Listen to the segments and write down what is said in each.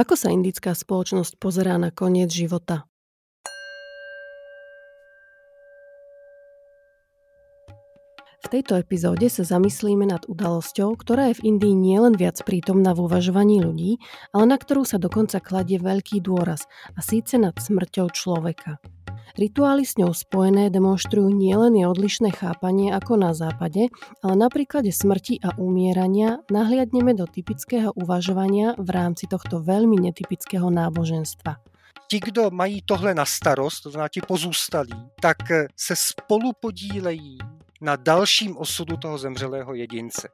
Ako sa indická spoločnosť pozerá na koniec života? V tejto epizóde sa zamyslíme nad udalosťou, ktorá je v Indii nielen viac prítomná v uvažovaní ľudí, ale na ktorú sa dokonca kladie veľký dôraz, a síce nad smrťou človeka. Rituály s ňou spojené demonstrujú nielen jej odlišné chápanie ako na západe, ale na príklade smrti a umierania nahliadneme do typického uvažovania v rámci tohto veľmi netypického náboženstva ti, kdo mají tohle na starost, to znamená ti pozůstalí, tak se spolu podílejí na dalším osudu toho zemřelého jedince.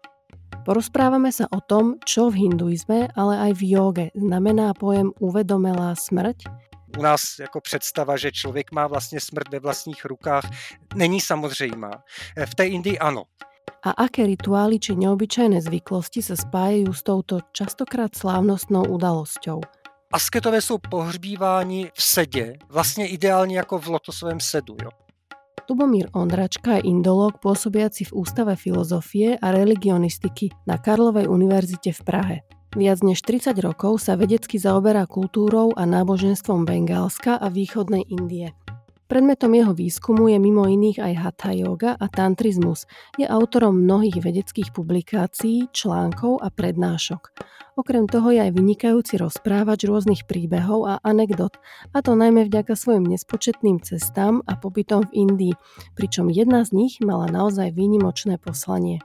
Porozprávame sa o tom, čo v hinduizme, ale aj v joge znamená pojem uvedomelá smrť. U nás jako představa, že člověk má vlastně smrt ve vlastních rukách, není samozřejmá. V té Indii ano. A aké rituály či neobyčajné zvyklosti sa spájajú s touto častokrát slávnostnou udalosťou? Asketové jsou pohřbíváni v sedě, vlastně ideálně jako v lotosovém sedu. Jo. Lubomír Ondračka je indológ pôsobiaci v Ústave filozofie a religionistiky na Karlovej univerzite v Prahe. Viac než 30 rokov sa vedecky zaoberá kultúrou a náboženstvom Bengálska a východnej Indie. Predmetom jeho výskumu je mimo iných aj hatha yoga a tantrizmus. Je autorom mnohých vedeckých publikácií, článkov a prednášok. Okrem toho je aj vynikajúci rozprávač rôznych príbehov a anekdot, a to najmä vďaka svojim nespočetným cestám a pobytom v Indii, pričom jedna z nich mala naozaj výnimočné poslanie.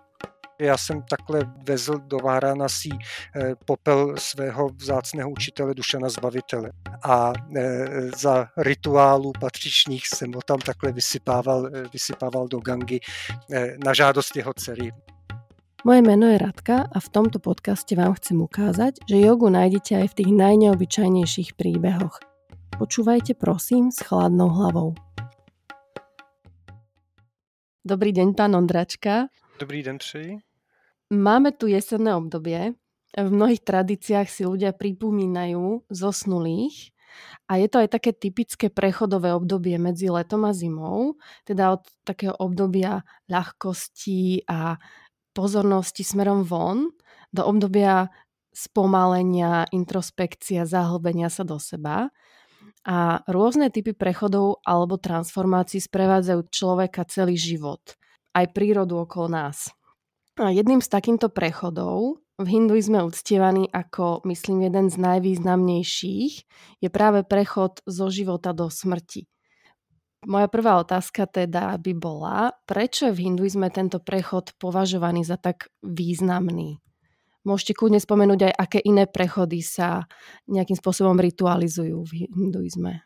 Já jsem takhle vezl do Váranasí eh, popel svého vzácného učitele Dušana Zbavitele a eh, za rituálů patřičných jsem ho tam takhle vysypával, eh, vysypával do gangy na žádost jeho dcery. Moje meno je Radka a v tomto podcaste vám chcem ukázať, že jogu nájdete aj v tých najneobyčajnejších príbehoch. Počúvajte prosím s chladnou hlavou. Dobrý deň, pán Ondračka. Dobrý den, přeji. Máme tu jesenné obdobie. V mnohých tradíciách si ľudia pripomínajú zosnulých a je to aj také typické prechodové obdobie medzi letom a zimou, teda od takého obdobia ľahkosti a pozornosti smerom von do obdobia spomalenia, introspekcia, zahlbenia sa do seba. A rôzne typy prechodov alebo transformácií sprevádzajú človeka celý život, aj prírodu okolo nás. A jedným z takýmto prechodov v hinduizme uctievaný ako, myslím, jeden z najvýznamnejších je práve prechod zo života do smrti. Moja prvá otázka teda by bola, prečo je v hinduizme tento prechod považovaný za tak významný? Môžete kľudne spomenúť aj, aké iné prechody sa nejakým spôsobom ritualizujú v hinduizme.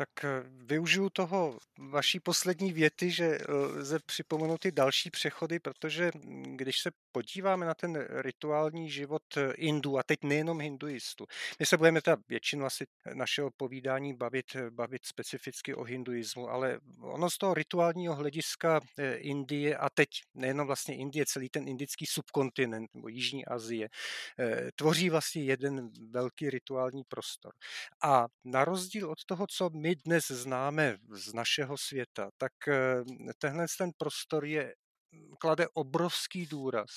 Tak eh, využiju toho vaší poslední věty, že eh, lze připomenout ty další přechody, protože mm, když se podíváme na ten rituální život eh, Indů, a teď nejenom hinduistů, my se budeme teda většinu asi našeho povídání bavit, bavit specificky o hinduismu, ale ono z toho rituálního hlediska Indie a teď nejenom vlastně Indie, celý ten indický subkontinent nebo Jižní Asie, tvoří vlastně jeden velký rituální prostor. A na rozdíl od toho, co my dnes známe z našeho světa, tak eh, tenhle ten prostor je klade obrovský důraz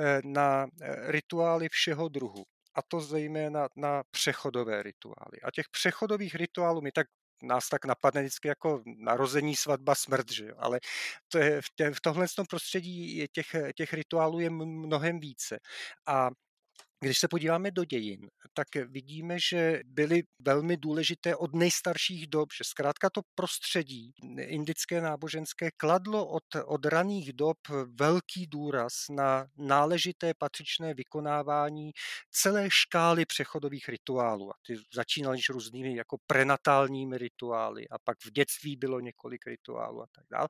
eh, na eh, rituály všeho druhu. A to zejména na přechodové rituály. A těch přechodových rituálů my tak nás tak napadne vždycky jako narození, svatba, smrt, že jo? ale to je, v, tě, v tomhle prostředí je těch, těch rituálů je mnohem více. A když se podíváme do dějin, tak vidíme, že byly velmi důležité od nejstarších dob, že zkrátka to prostředí indické náboženské kladlo od, od raných dob velký důraz na náležité patřičné vykonávání celé škály přechodových rituálů. A ty začínaly různými jako prenatálními rituály a pak v dětství bylo několik rituálů a tak dále.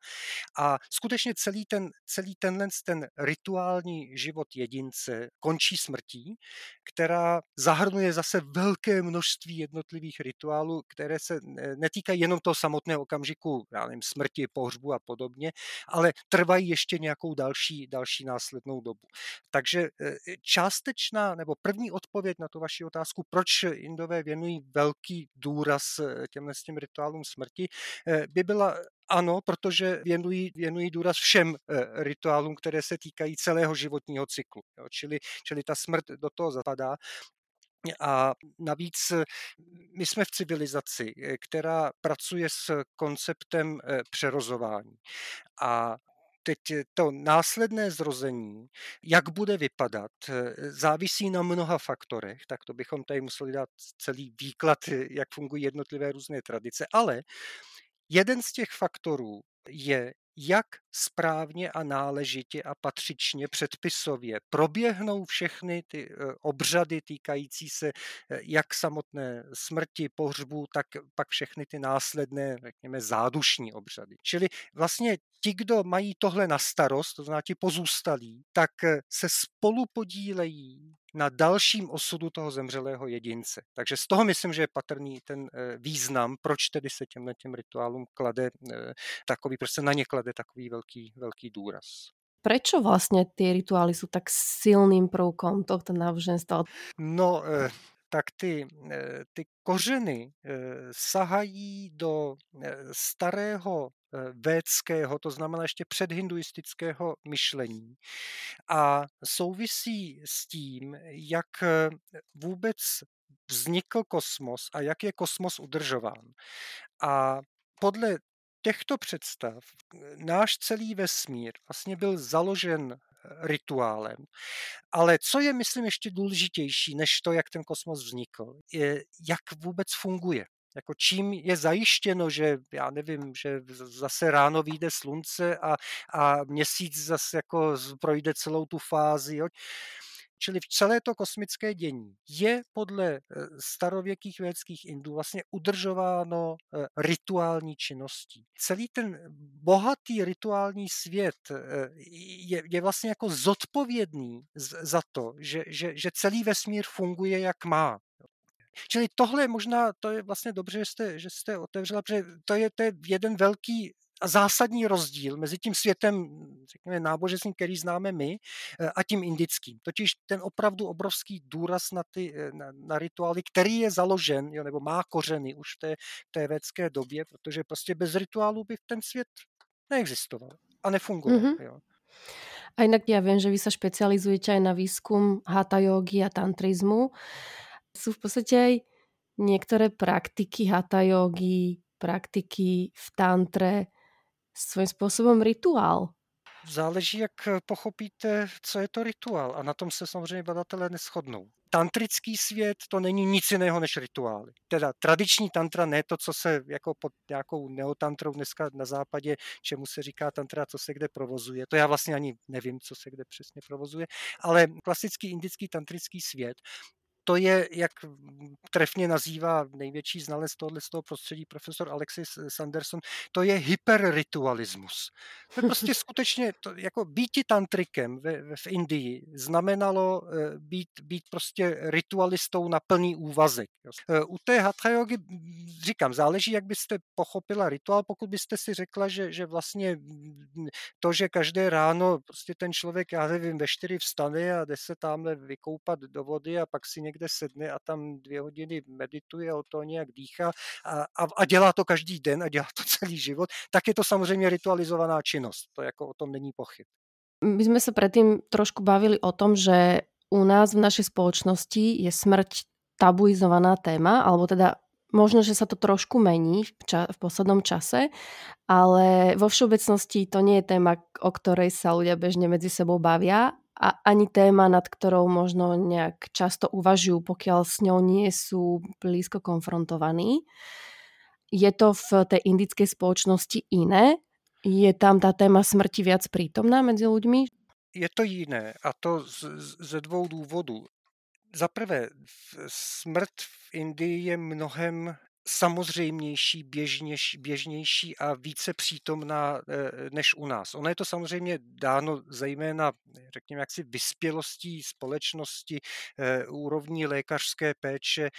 A skutečně celý, ten, celý tenhle ten rituální život jedince končí smrtí která zahrnuje zase velké množství jednotlivých rituálů, které se netýkají jenom toho samotného okamžiku, já nevím, smrti, pohřbu a podobně, ale trvají ještě nějakou další, další následnou dobu. Takže e, částečná nebo první odpověď na tu vaši otázku, proč Indové věnují velký důraz e, těmhle s těm rituálům smrti, e, by byla ano, protože věnují, věnují důraz všem eh, rituálům, které se týkají celého životního cyklu. Jo. Čili, čili ta smrt do toho zapadá. A navíc my jsme v civilizaci, která pracuje s konceptem přerozování. A teď to následné zrození, jak bude vypadat, závisí na mnoha faktorech, tak to bychom tady museli dát celý výklad, jak fungují jednotlivé různé tradice, ale jeden z těch faktorů je jak správně a náležitě a patřičně předpisově proběhnou všechny ty eh, obřady týkající se eh, jak samotné smrti, pohřbu, tak pak všechny ty následné, řekněme, zádušní obřady. Čili vlastně ti, kdo mají tohle na starost, to znamená ti pozůstalí, tak eh, se spolu podílejí na dalším osudu toho zemřelého jedince. Takže z toho myslím, že je patrný ten význam, proč tedy se těmhle těm rituálům klade takový, proč se na ně klade takový velký, velký důraz. Prečo vlastně ty rituály jsou tak silným prvkom tohto náboženstva? No, tak ty, ty kořeny sahají do starého védského, to znamená ještě předhinduistického myšlení a souvisí s tím, jak vůbec vznikl kosmos a jak je kosmos udržován. A podle těchto představ náš celý vesmír vlastně byl založen rituálem. Ale co je, myslím, ještě důležitější, než to, jak ten kosmos vznikl, je, jak vůbec funguje. Jako čím je zajištěno, že já nevím, že zase ráno vyjde slunce a, a měsíc zase jako projde celou tu fázi. Jo. Čili v celé to kosmické dění je podle eh, starověkých vědeckých Indů vlastně udržováno eh, rituální činností. Celý ten bohatý rituální svět eh, je, je vlastně jako zodpovědný za to, že, že, že celý vesmír funguje, jak má. Čili tohle je možná, to je vlastně dobře, že jste, že jste otevřela, protože to je, to je jeden velký a zásadní rozdíl mezi tím světem, řekněme, náboženským, který známe my, eh, a tím indickým. Totiž ten opravdu obrovský důraz na, ty, eh, na, na rituály, který je založen, jo, nebo má kořeny už v té, té védské době, protože prostě bez rituálů by ten svět neexistoval a nefungoval. Mm-hmm. Jo. A jinak já vím, že vy se špecializujete aj na výzkum hatha jogy a tantrizmu. Jsou v podstatě některé praktiky hatha jogy, praktiky v tantre, svým způsobem rituál. Záleží, jak pochopíte, co je to rituál a na tom se samozřejmě badatelé neschodnou. Tantrický svět to není nic jiného než rituály. Teda tradiční tantra, ne to, co se jako pod nějakou neotantrou dneska na západě, čemu se říká tantra, co se kde provozuje. To já vlastně ani nevím, co se kde přesně provozuje, ale klasický indický tantrický svět, to je, jak trefně nazývá největší znalec tohoto z toho prostředí profesor Alexis Sanderson, to je hyperritualismus. To je prostě skutečně, to, jako být tantrikem v, v Indii znamenalo eh, být, být prostě ritualistou na plný úvazek. Eh, u té hatha yogi, říkám, záleží, jak byste pochopila rituál, pokud byste si řekla, že, že vlastně to, že každé ráno prostě ten člověk, já nevím, ve čtyři vstane a jde se tamhle vykoupat do vody a pak si někde někde sedne a tam dvě hodiny medituje, o to nějak dýchá a, a, a dělá to každý den a dělá to celý život, tak je to samozřejmě ritualizovaná činnost. To jako o tom není pochyb. My jsme se předtím trošku bavili o tom, že u nás v naší společnosti je smrť tabuizovaná téma, alebo teda možno, že sa to trošku mení v, ča- v poslednom čase, ale vo všeobecnosti to nie je téma, o ktorej sa ľudia bežne medzi sebou bavia a ani téma, nad ktorou možno nejak často uvažujú, pokiaľ s ňou nie sú blízko konfrontovaní. Je to v tej indickej spoločnosti iné? Je tam ta téma smrti viac prítomná mezi ľuďmi? Je to jiné a to ze dvou důvodů. Za prvé, smrt v Indii je mnohem samozřejmější, běžnější, běžnější a více přítomná eh, než u nás. Ono je to samozřejmě dáno zejména, řekněme, jaksi vyspělostí společnosti, eh, úrovní lékařské péče,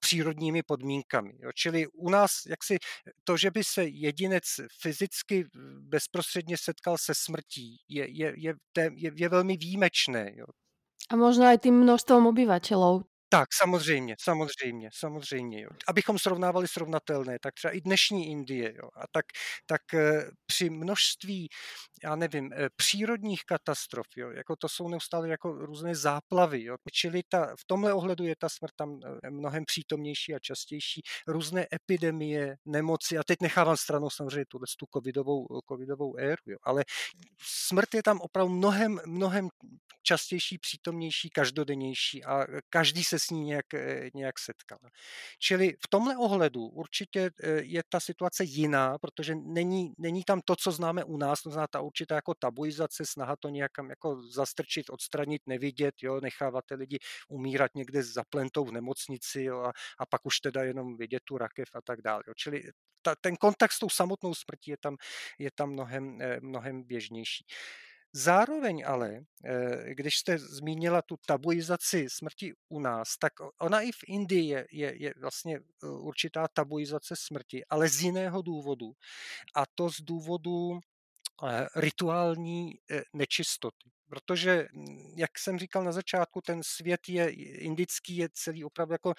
přírodními podmínkami. Čili u nás jaksi to, že by se jedinec fyzicky bezprostředně setkal se smrtí, je, je, je, je, je velmi výjimečné. Jo. A možno aj tým množstvom obyvateľov Tak, samozřejmě, samozřejmě, samozřejmě, jo. Abychom srovnávali srovnatelné, tak třeba i dnešní Indie, jo. A tak, tak eh, při množství, já nevím, eh, přírodních katastrof, jo, jako to jsou neustále jako různé záplavy, jo. Čili ta, v tomhle ohledu je ta smrt tam eh, mnohem přítomnější a častější. Různé epidemie, nemoci, a teď nechávám stranou samozřejmě tuhle tu covidovou, covidovou éru, jo. Ale smrt je tam opravdu mnohem, mnohem častější, přítomnější, každodennější a každý se s ní nějak, eh, nějak setkal. Čili v tomhle ohledu určitě eh, je ta situace jiná, protože není, není tam to, co známe u nás, to znamená ta určitá jako tabuizace, snaha to nějakam jako zastrčit, odstranit, nevidět, jo, nechávat lidi umírat někde za plentou v nemocnici jo, a, a pak už teda jenom vidět tu rakev a tak dále. Jo. Čili ta, ten kontakt s tou samotnou smrtí je tam, je tam mnohem, eh, mnohem běžnější. Zároveň ale, eh, když jste zmínila tu tabuizaci smrti u nás, tak ona i v Indii je, je, je vlastně eh, určitá tabuizace smrti, ale z jiného důvodu. A to z důvodu eh, rituální nečistoty. Protože, hm, jak jsem říkal na začátku, ten svět je indický, je celý opravdu jako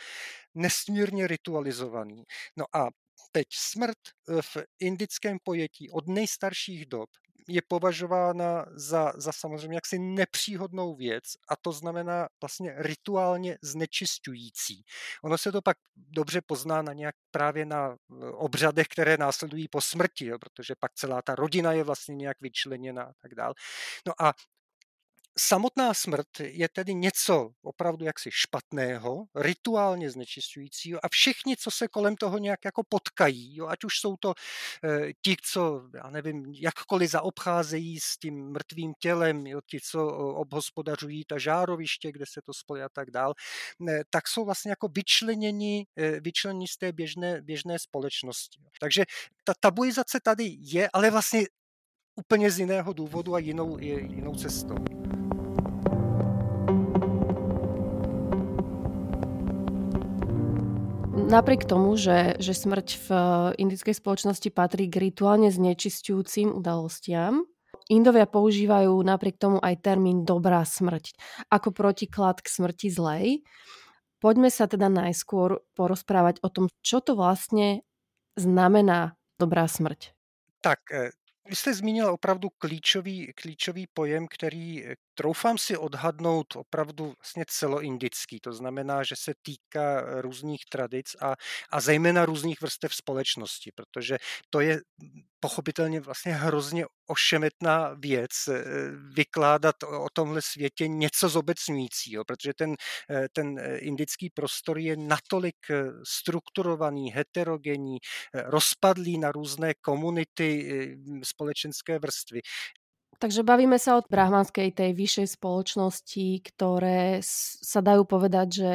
nesmírně ritualizovaný. No a teď smrt v indickém pojetí od nejstarších dob je považována za, za samozřejmě jaksi nepříhodnou věc a to znamená vlastně rituálně znečišťující. Ono se to pak dobře pozná na nějak právě na eh, obřadech, které následují po smrti, jo, protože pak celá ta rodina je vlastně nějak vyčleněna a tak dále. No a Samotná smrt je tedy něco opravdu jaksi špatného, rituálně znečišťujícího a všichni, co se kolem toho nějak jako potkají, jo, ať už jsou to e, ti, co, já nevím, jakkoliv zaobcházejí s tím mrtvým tělem, jo, ti, co obhospodařují ta žároviště, kde se to spojí a tak dál, e, tak jsou vlastně jako vyčleněni, e, vyčleněni z té běžné, běžné společnosti. Takže ta tabuizace tady je, ale vlastně úplně z jiného důvodu a jinou, jinou cestou. Napriek tomu, že, že smrť v eh, indickej spoločnosti patrí k rituálne znečistujúcim udalostiam, Indovia používajú napriek tomu aj termín dobrá smrť ako protiklad k smrti zlej. Poďme sa teda najskôr porozprávať o tom, čo to vlastne znamená dobrá smrť. Tak, eh, vy jste zmínil opravdu klíčový, klíčový pojem, který eh, troufám si odhadnout opravdu vlastně celoindický. To znamená, že se týká různých tradic a, a zejména různých vrstev společnosti, protože to je pochopitelně vlastně hrozně ošemetná věc eh, vykládat o tomhle světě něco zobecňujícího, protože ten, eh, ten indický prostor je natolik strukturovaný, heterogenní, rozpadlý na různé komunity, společenské vrstvy. Takže bavíme sa o brahmanskej tej vyššej spoločnosti, ktoré sa dajú povedať, že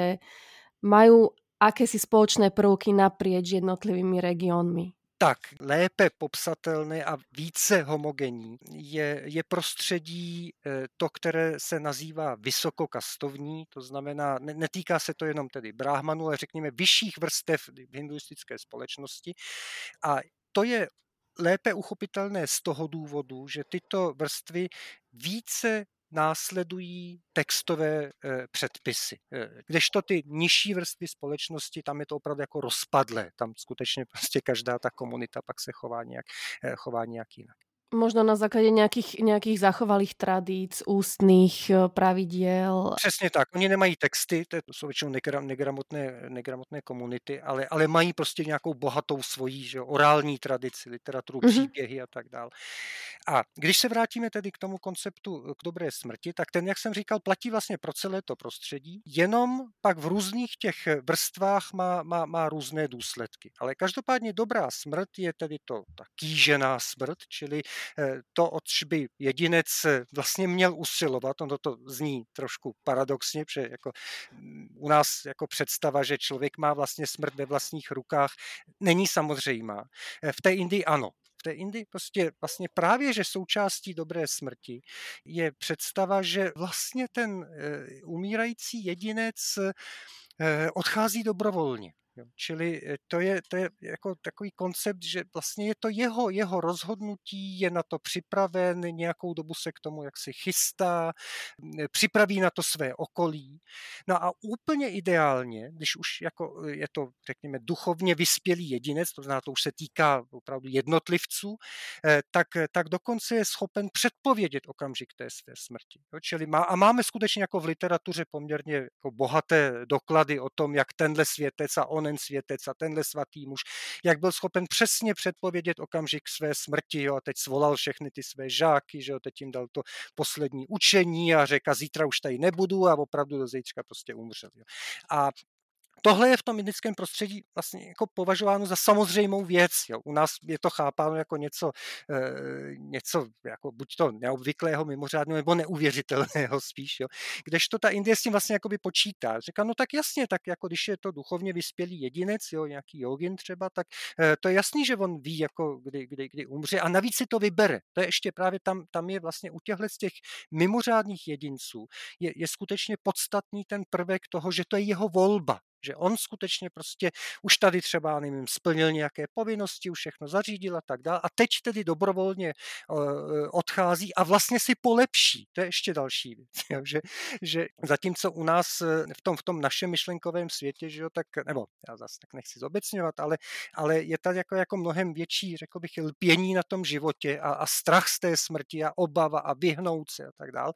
majú akési spoločné prvky naprieč jednotlivými regiónmi. Tak, lépe popsatelné a více homogenní je, je prostředí eh, to, které se nazývá vysokokastovní, to znamená, netýká se to jenom tedy brahmanu, ale řekněme vyšších vrstev v hinduistické společnosti. A to je lépe uchopitelné z toho důvodu, že tyto vrstvy více následují textové e, předpisy. E, kdežto ty nižší vrstvy společnosti, tam je to opravdu jako rozpadlé. Tam skutečně prostě každá ta komunita pak se chová nějak, e, chová nějak jinak. Možno na základě nějakých, nějakých zachovalých tradic, ústných eh, pravidiel. Přesně tak. Oni nemají texty, to jsou většinou negramotné, negramotné komunity, ale, ale mají prostě nějakou bohatou svojí že, orální tradici, literaturu, mm-hmm. příběhy a tak dále. A když se vrátíme tedy k tomu konceptu eh, k dobré smrti, tak ten, jak jsem říkal, platí vlastně pro celé to prostředí, jenom pak v různých těch vrstvách má, má, má různé důsledky. Ale každopádně dobrá smrt je tedy to ta kýžená smrt, čili to, oč by jedinec eh, vlastně měl usilovat, ono to zní trošku paradoxně, protože jako mm, u nás jako představa, že člověk má vlastně smrt ve vlastních rukách, není samozřejmá. Eh, v té Indii ano, v té Indii prostě vlastně právě, že součástí dobré smrti je představa, že vlastně ten umírající jedinec odchází dobrovolně. Jo. Čili eh, to je, to je jako takový koncept, že vlastně je to jeho, jeho rozhodnutí, je na to připraven, nějakou dobu se k tomu jak si chystá, připraví na to své okolí. No a úplně ideálně, když už jako eh, je to, řekněme, duchovně vyspělý jedinec, to znamená, to už se týká opravdu jednotlivců, eh, tak, tak dokonce je schopen předpovědět okamžik té své smrti. Jo. Čili má, a máme skutečně jako v literatuře poměrně jako bohaté doklady o tom, jak tenhle světec a onen světec a tenhle svatý muž, jak byl schopen přesně předpovědět okamžik své smrti jo, a teď svolal všechny ty své žáky, že jo, teď jim dal to poslední učení a řekl, zítra už tady nebudu a opravdu do zítřka prostě umřel. Jo. A tohle je v tom indickém prostředí vlastně jako považováno za samozřejmou věc. Jo. U nás je to chápáno jako něco, e, něco jako buď to neobvyklého, mimořádného nebo neuvěřitelného spíš. Jo. Kdežto ta Indie s tím vlastně jakoby počítá. Říká, no tak jasně, tak jako když je to duchovně vyspělý jedinec, jo, nějaký jogin třeba, tak e, to je jasný, že on ví, jako kdy, kdy, kdy umře a navíc si to vybere. To je ještě právě tam, tam je vlastně u těchto těch mimořádných jedinců je, je skutečně podstatný ten prvek toho, že to je jeho volba že on skutečně prostě už tady třeba, nevím, splnil nějaké povinnosti, už všechno zařídil a tak dále a teď tedy dobrovolně odchází a vlastně si polepší. To je ještě další věc, že, že zatímco u nás e, v tom, v tom našem myšlenkovém světě, že jo, tak, nebo já zase tak nechci zobecňovat, ale, ale je tady jako, jako mnohem větší, řekl bych, lpění na tom životě a, a strach z té smrti a obava a vyhnout se a tak dále,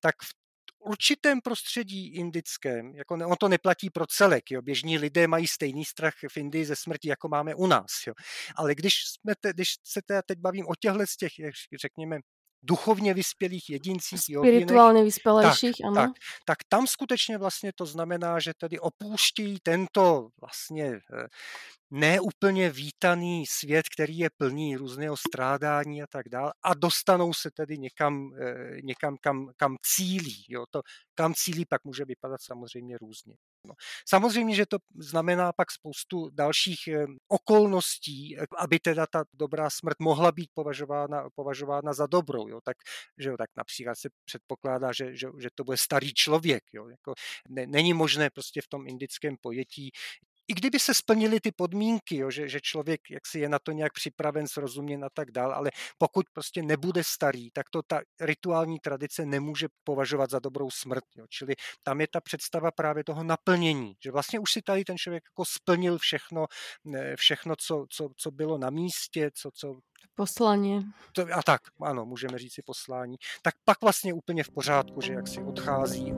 tak v určitém prostředí indickém, jako ne, on to neplatí pro celek, jo, běžní lidé mají stejný strach v Indii ze smrti, jako máme u nás, jo. ale když, jsme te, když se teda teď bavím o těchto z těch, řekněme, duchovně vyspělých jedincích. Spirituálně vyspělejších, tak, ano. Tak, tak tam skutečně vlastně to znamená, že tedy opouštějí tento vlastně eh, neúplně vítaný svět, který je plný různého strádání a tak dále a dostanou se tedy někam, eh, někam kam, kam cílí. Jo? To, kam cílí pak může vypadat samozřejmě různě. No. Samozřejmě, že to znamená pak spoustu dalších eh, okolností, aby teda ta dobrá smrt mohla být považována, považována za dobrou. Jo? Tak, že jo, tak například se předpokládá, že, že, že to bude starý člověk. Jo? Jako ne, není možné prostě v tom indickém pojetí i kdyby se splnily ty podmínky, jo, že, že člověk jaksi je na to nějak připraven, srozuměn a tak dál, ale pokud prostě nebude starý, tak to ta rituální tradice nemůže považovat za dobrou smrt. Jo. Čili tam je ta představa právě toho naplnění, že vlastně už si tady ten člověk jako splnil všechno, všechno co, co, co bylo na místě, co, co Poslání. To, a tak, ano, můžeme říct si poslání. Tak pak vlastně úplně v pořádku, že jak si odchází.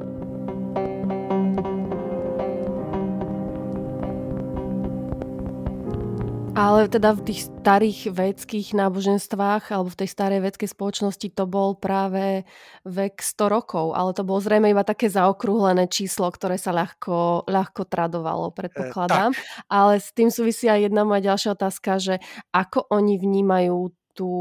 Ale teda v tých starých vedských náboženstvách alebo v tej starej vedskej spoločnosti to bol práve vek 100 rokov, ale to bolo zrejme iba také zaokrúhlené číslo, ktoré sa ľahko, ľahko tradovalo, predpokladám. E, ale s tým súvisí aj jedna moja ďalšia otázka, že ako oni vnímajú tú,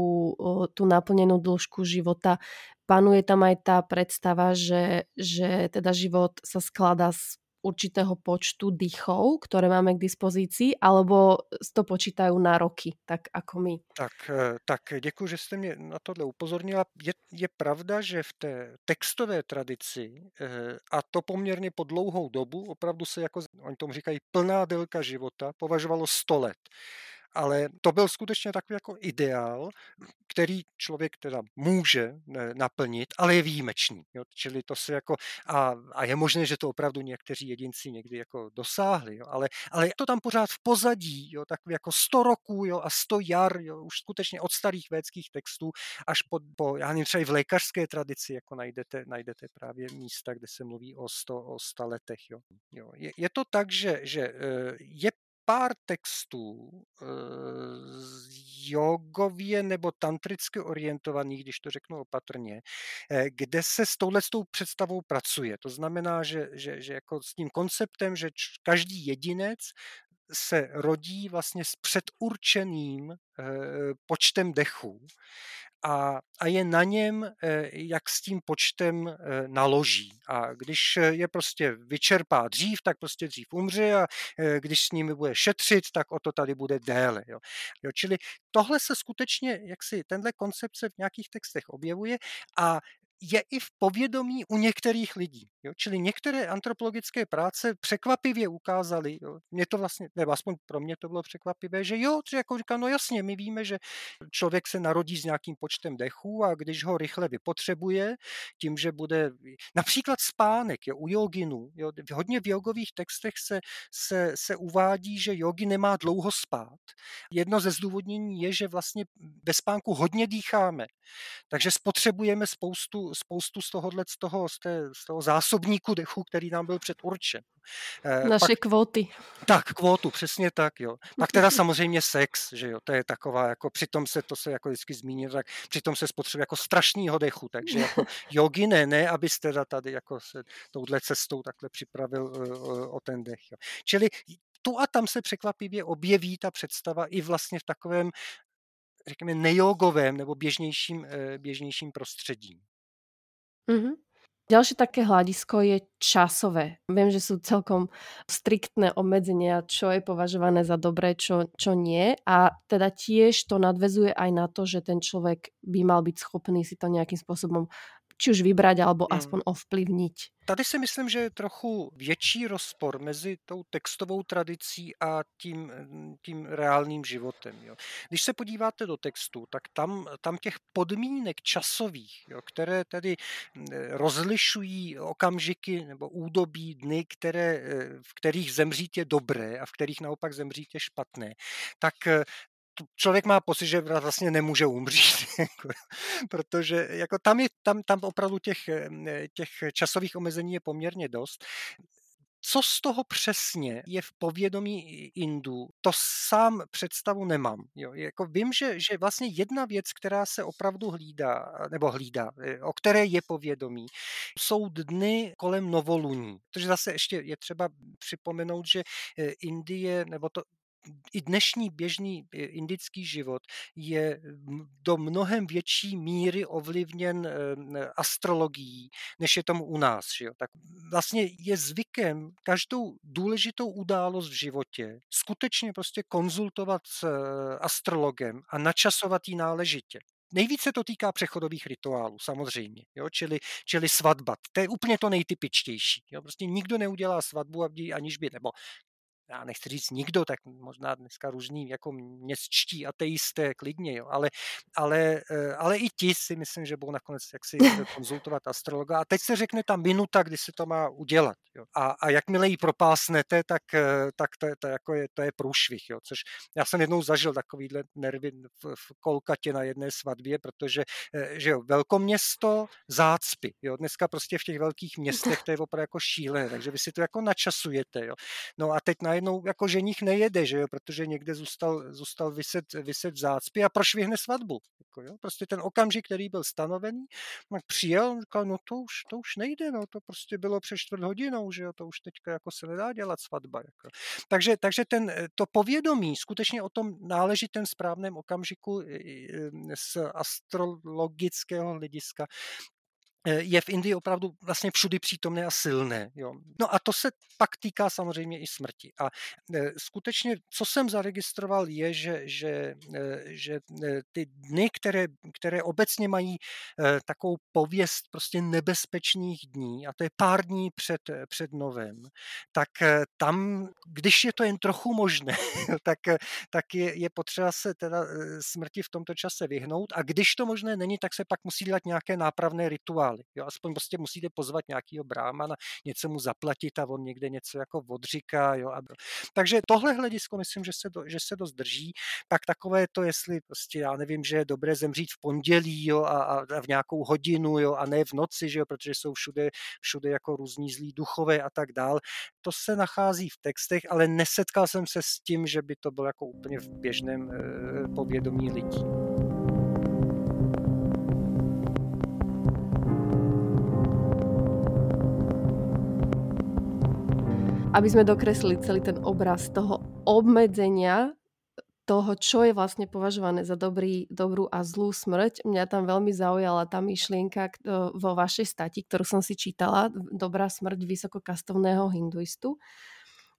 tú naplnenú dĺžku života. Panuje tam aj tá predstava, že, že teda život sa skladá z určitého počtu dýchov, ktoré máme k dispozícii, alebo to počítají na roky, tak ako my? Tak, eh, tak děkuji, že jste mě na tohle upozornila. Je, je pravda, že v té textové tradici, eh, a to poměrně po dlouhou dobu, opravdu se jako, oni tomu říkají, plná délka života, považovalo 100 let ale to byl skutečně takový jako ideál, který člověk teda může naplnit, ale je výjimečný. Jo? Čili to se jako, a, a je možné, že to opravdu někteří jedinci někdy jako dosáhli, jo? Ale, ale je to tam pořád v pozadí, jo? tak jako 100 roků jo? a 100 jar, jo? už skutečně od starých védských textů až po, po já nevím, třeba i v lékařské tradici, jako najdete, najdete právě místa, kde se mluví o 100, o 100 letech. Jo? Jo? Je, je to tak, že, že eh, je pár textů e, jogově nebo tantricky orientovaných, když to řeknu opatrně, e, kde se s touhletou představou pracuje. To znamená, že, že, že jako s tím konceptem, že každý jedinec se rodí vlastně s předurčeným e, počtem dechů a, a je na něm, eh, jak s tím počtem eh, naloží. A když je prostě vyčerpá dřív, tak prostě dřív umře a eh, když s nimi bude šetřit, tak o to tady bude déle. Jo. Jo, čili tohle se skutečně, jak si tenhle koncepce v nějakých textech objevuje a je i v povědomí u některých lidí. Jo? Čili některé antropologické práce překvapivě ukázaly, jo? mě to vlastně, nebo aspoň pro mě to bylo překvapivé, že jo, že jako říká, no jasně, my víme, že člověk se narodí s nějakým počtem dechů a když ho rychle vypotřebuje, tím, že bude například spánek jo, u joginů, jo, hodně v jogových textech se, se, se uvádí, že jogi nemá dlouho spát. Jedno ze zdůvodnění je, že vlastně bez spánku hodně dýcháme, takže spotřebujeme spoustu, spoustu z tohohle, z toho, z, té, z toho zásobníku dechu, který nám byl předurčen. Eh, Naše Pak, kvóty. Tak, kvótu, přesně tak, jo. Pak teda samozřejmě sex, že jo, to je taková, jako přitom se, to se jako vždycky zmíní, tak přitom se spotřebuje jako strašného dechu, takže jako jogi ne, ne, abyste teda tady jako se touhle cestou takhle připravil uh, o ten dech. Jo. Čili tu a tam se překvapivě objeví ta představa i vlastně v takovém řekněme, nejogovém nebo běžnějším, eh, běžnějším prostředí. Mm-hmm. Ďalšie také hľadisko je časové. Viem, že sú celkom striktné obmedzenia, čo je považované za dobré, čo, čo nie. A teda tiež to nadvezuje aj na to, že ten človek by mal byť schopný si to nejakým spôsobom či už vybrať, alebo hmm. aspoň ovplyvniť. Tady si myslím, že je trochu větší rozpor mezi tou textovou tradicí a tím, tím reálným životem. Jo. Když se podíváte do textu, tak tam, tam těch podmínek časových, jo, které tedy rozlišují okamžiky nebo údobí, dny, které, v kterých zemřít je dobré a v kterých naopak zemřít je špatné, tak člověk má pocit, že vlastně nemůže umřít, jako, protože jako tam, je, tam, tam opravdu těch, těch časových omezení je poměrně dost. Co z toho přesně je v povědomí Indů, to sám představu nemám. Jo. Jako vím, že, že vlastně jedna věc, která se opravdu hlídá, nebo hlídá, e, o které je povědomí, jsou dny kolem novoluní. Protože zase ještě je třeba připomenout, že e, Indie, nebo to, i dnešní běžný eh, indický život je do mnohem větší míry ovlivněn eh, astrologií, než je tomu u nás. Že jo? Tak vlastně je zvykem každou důležitou událost v životě skutečně prostě konzultovat s eh, astrologem a načasovat ji náležitě. Nejvíce to týká přechodových rituálů, samozřejmě, jo? Čili, čili svatba. To je úplně to nejtypičtější. Jo? Prostě nikdo neudělá svatbu, aniž by, nebo já nechci říct nikdo, tak možná dneska různí jako městští ateisté klidně, jo, ale, ale, eh, ale i ti si myslím, že budou nakonec jak si konzultovat astrologa a teď se řekne ta minuta, kdy se to má udělat. Jo. A, a jakmile ji propásnete, tak, eh, tak to, je, to, jako je, to je průšvih, jo, což já jsem jednou zažil takovýhle nervy v, v Kolkatě na jedné svatbě, protože eh, že jo, velkoměsto, zácpy, jo, dneska prostě v těch velkých městech to je opravdu jako šílené, takže vy si to jako načasujete, jo. No a teď na najednou jako ženich nejede, že jo, protože někde zůstal, zůstal vyset, vyset v zácpě a prošvihne svatbu. Jako jo. Prostě ten okamžik, který byl stanovený, tak přijel, říkal, no to už, to už nejde, no to prostě bylo přes čtvrt hodinou, že jo, to už teďka jako se nedá dělat svatba. Jako. Takže, takže ten, to povědomí skutečně o tom náležitém správném okamžiku z astrologického hlediska je v Indii opravdu vlastně všudy přítomné a silné. Jo. No a to se pak týká samozřejmě i smrti. A eh, skutečně, co jsem zaregistroval, je, že, že, eh, že ty dny, které, které obecně mají takovou pověst prostě nebezpečných dní, a to je pár dní před, před novem, tak tam, když je to jen trochu možné, tak, tak je, je potřeba se teda smrti v tomto čase vyhnout a když to možné není, tak se pak musí dělat nějaké nápravné rituály rituály. Jo, aspoň prostě musíte pozvat nějakého brámana, něco mu zaplatit a on někde něco jako odříká. Jo, a... Takže tohle hledisko myslím, že se, do, že se dost drží. Pak takové to, jestli prostě já nevím, že je dobré zemřít v pondělí jo, a, a v nějakou hodinu jo, a ne v noci, že jo, protože jsou všude, všude jako různí zlí duchové a tak dál. To se nachází v textech, ale nesetkal jsem se s tím, že by to bylo jako úplně v běžném e, povědomí lidí. Aby sme dokreslili celý ten obraz toho obmedzenia toho, čo je vlastne považované za dobrý, dobrú a zlú smrť. Mňa tam veľmi zaujala tá myšlienka vo vašej stati, ktorú som si čítala, Dobrá smrť vysokokastovného hinduistu,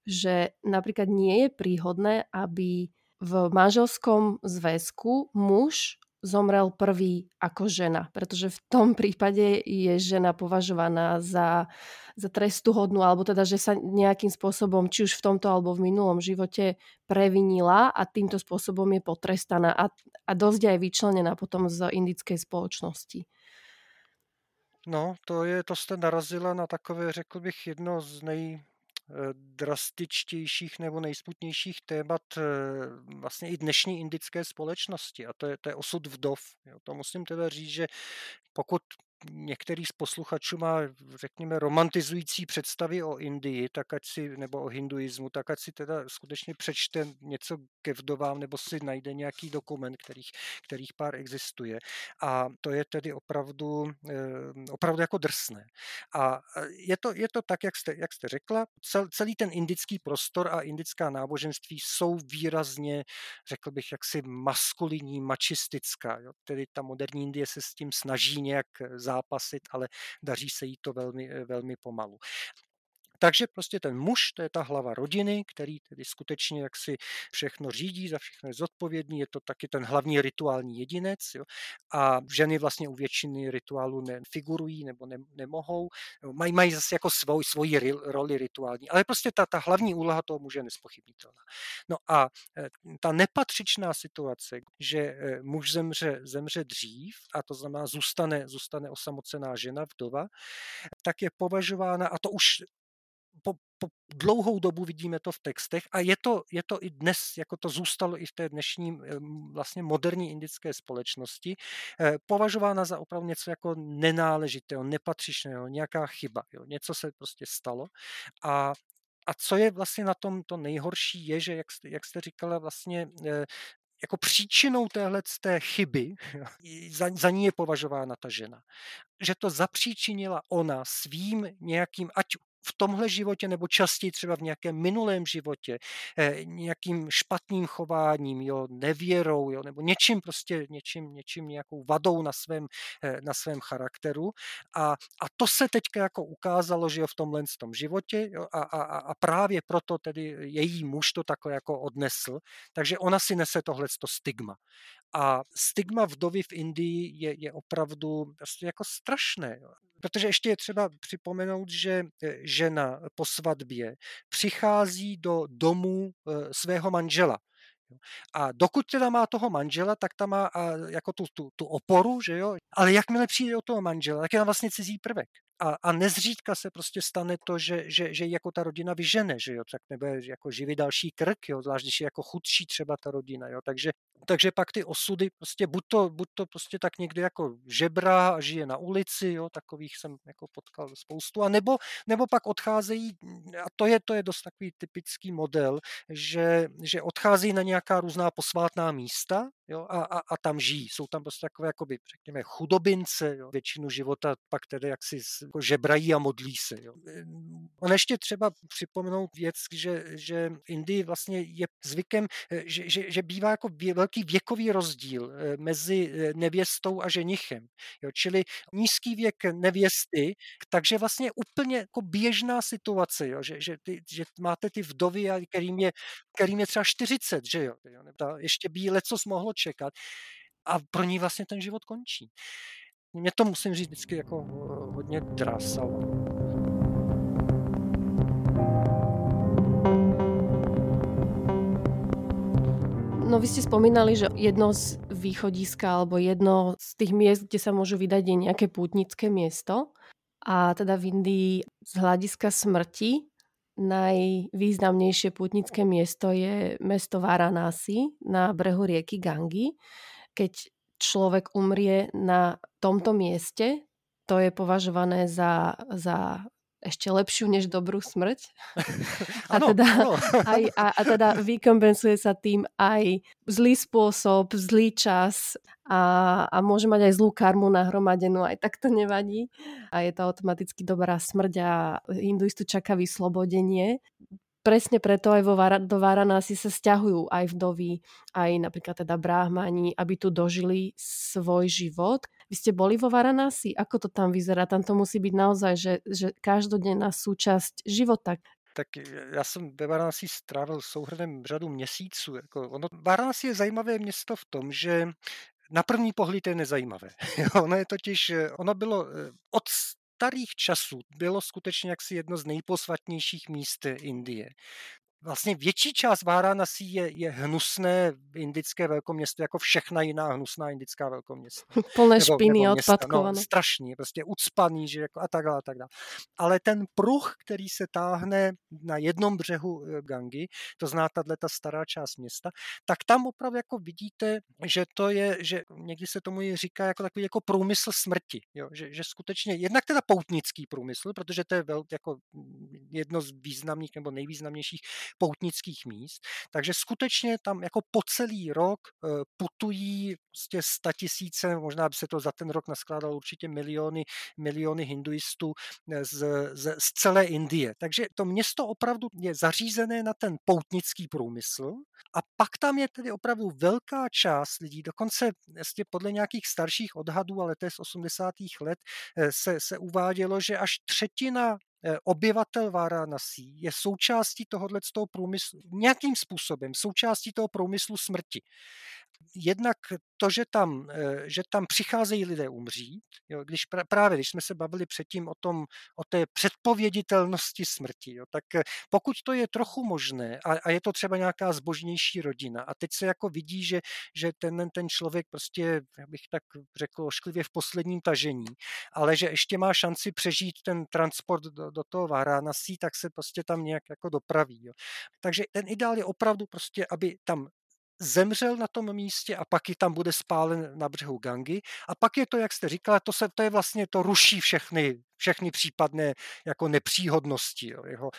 že napríklad nie je príhodné, aby v manželskom zväzku muž zomrel prvý ako žena, pretože v tom prípade je žena považovaná za, za trestuhodnú, alebo teda, že sa nejakým spôsobom, či už v tomto alebo v minulom živote previnila a týmto spôsobom je potrestaná a, a dosť aj vyčlenená potom z indickej spoločnosti. No, to je, to jste narazila na takové, řekl bych, jedno z nej, drastičtějších nebo nejsputnějších témat eh, vlastně i dnešní indické společnosti a to je, to je osud vdov. Jo. To musím teda říct, že pokud některý z posluchačů má, řekněme, romantizující představy o Indii, tak ať si, nebo o hinduismu, tak ať si teda skutečně přečte něco ke vdovám, nebo si najde nějaký dokument, kterých, kterých pár existuje. A to je tedy opravdu, eh, opravdu jako drsné. A je to, je to tak, jak jste, jak jste řekla, cel, celý ten indický prostor a indická náboženství jsou výrazně, řekl bych, jaksi maskulinní, mačistická. Jo? Tedy ta moderní Indie se s tím snaží nějak zápasit, ale daří se jí to velmi, eh, velmi pomalu. Takže prostě ten muž, to je ta hlava rodiny, který tedy skutečně jak si všechno řídí, za všechno je zodpovědný, je to taky ten hlavní rituální jedinec. Jo? A ženy vlastně u většiny rituálů nefigurují nebo ne, nemohou, mají, mají zase jako svoj, svoji roli rituální, ale prostě ta, ta hlavní úloha toho muže je nespochybnitelná. No a e, ta nepatřičná situace, že e, muž zemře, zemře dřív, a to znamená zůstane, zůstane osamocená žena, vdova, tak je považována, a to už po, po dlouhou dobu vidíme to v textech a je to, je to i dnes, jako to zůstalo i v té dnešní vlastně moderní indické společnosti, eh, považována za opravdu něco jako nenáležitého, nepatřičného, nějaká chyba. Jo. Něco se prostě stalo a a co je vlastně na tom to nejhorší, je, že jak jste, jak jste říkala, vlastně eh, jako příčinou téhle té chyby, za, za ní je považována ta žena. Že to zapříčinila ona svým nějakým, ať v tomhle životě nebo častěji třeba v nějakém minulém životě, eh, nějakým špatným chováním, jo, nevěrou, jo, nebo něčím prostě, něčím, něčím nějakou vadou na svém, eh, na svém charakteru. A, a to se teďka jako ukázalo, že jo, v tomhle tom životě jo, a, a, a právě proto tedy její muž to takhle jako odnesl, takže ona si nese tohle stigma. A stigma vdovy v Indii je, je opravdu prostě jako strašné. Jo. Protože ještě je třeba připomenout, že žena po svatbě přichází do domu e, svého manžela. A dokud teda má toho manžela, tak tam má jako tu, tu, tu oporu, že jo? Ale jakmile přijde o toho manžela, tak je tam vlastně cizí prvek a, a nezřídka se prostě stane to, že, že, že jako ta rodina vyžene, že jo, tak nebude jako živit další krk, jo, zvlášť když je jako chudší třeba ta rodina, jo, takže, takže pak ty osudy prostě buď to, buď to prostě tak někde jako žebra a žije na ulici, jo, takových jsem jako potkal spoustu, a nebo, nebo pak odcházejí, a to je, to je dost takový typický model, že, že odcházejí na nějaká různá posvátná místa, jo, a, a, a tam žijí, jsou tam prostě takové, jakoby, řekněme, chudobince, jo, většinu života pak tedy jaksi jako žebrají a modlí se. Jo. On ještě třeba připomenout věc, že, že Indii vlastně je zvykem, eh, že, že, že bývá jako velký věkový rozdíl eh, mezi eh, nevěstou a ženichem. Jo. Čili nízký věk nevěsty, takže vlastně úplně jako běžná situace, jo. Že, že, ty, že máte ty vdovy, kterým je, kterým je třeba 40, že jo. Ještě by leco mohlo čekat a pro ní vlastně ten život končí mě to musím říct vždycky jako eh, hodně drásalo. No vy ste spomínali, že jedno z východiska alebo jedno z tých miest, kde sa môžu vydať, je nejaké pútnické miesto. A teda v Indii z hľadiska smrti najvýznamnejšie pútnické miesto je mesto Varanasi na brehu rieky Gangi. Keď človek umrie na tomto mieste, to je považované za, za ešte lepšiu než dobrú smrť. A, ano, teda, ano. Aj, a, a teda vykompensuje sa tým aj zlý spôsob, zlý čas a, a môže mať aj zlú karmu nahromadenú, aj tak to nevadí. A je to automaticky dobrá smrť a hinduistu čaká vyslobodenie presne preto aj vo Vara, do Varanasi sa stiahujú aj vdovy, aj napríklad teda bráhmani, aby tu dožili svoj život. Vy ste boli vo Varanasi? Ako to tam vyzerá? Tam to musí byť naozaj, že, že každodenná súčasť života. Tak já jsem ve Varanasi strávil souhrnem řadu měsíců. Jako ono, Varanasi je zajímavé město v tom, že Na první pohled je nezajímavé. ono je totiž, ono bylo od starých časů bylo skutečně jaksi jedno z nejposvatnějších míst Indie vlastně větší část Varanasi je, je hnusné indické velkoměsto, jako všechna jiná hnusná indická velkoměsta. Plné špiny, odpadkované. No, strašný, prostě ucpaný, že jako a tak dále, a tak dále. Ale ten pruh, který se táhne na jednom břehu eh, Gangy, to zná tahle ta stará část města, tak tam opravdu jako vidíte, že to je, že někdy se tomu říká jako takový jako průmysl smrti, jo? Že, že skutečně, jednak teda poutnický průmysl, protože to je vel, jako jedno z významných nebo nejvýznamnějších poutnických míst. Takže skutečně tam jako po celý rok eh, putují prostě tisíce, možná by se to za ten rok naskládalo určitě miliony, miliony hinduistů eh, z, z, z celé Indie. Takže to město opravdu je zařízené na ten poutnický průmysl a pak tam je tedy opravdu velká část lidí, dokonce vlastně podle nějakých starších odhadů, ale to je z 80. let, eh, se, se uvádělo, že až třetina obyvatel Varanasi je součástí tohohle toho průmyslu, nějakým způsobem součástí toho průmyslu smrti jednak to, že tam, eh, že tam přicházejí lidé umřít, jo, když právě, když jsme se bavili předtím o, tom, o té předpověditelnosti smrti, jo, tak eh, pokud to je trochu možné a, a je to třeba nějaká zbožnější rodina a teď se jako vidí, že, že ten, ten člověk prostě, já bych tak řekl, ošklivě v posledním tažení, ale že ještě má šanci přežít ten transport do, do toho Varanasi, tak se prostě tam nějak jako dopraví. Jo. Takže ten ideál je opravdu prostě, aby tam zemřel na tom místě a pak ji tam bude spálen na břehu Gangy. A pak je to, jak jste říkala, to, se, to je vlastně, to ruší všechny, všechny případné jako nepříhodnosti, jo, jeho,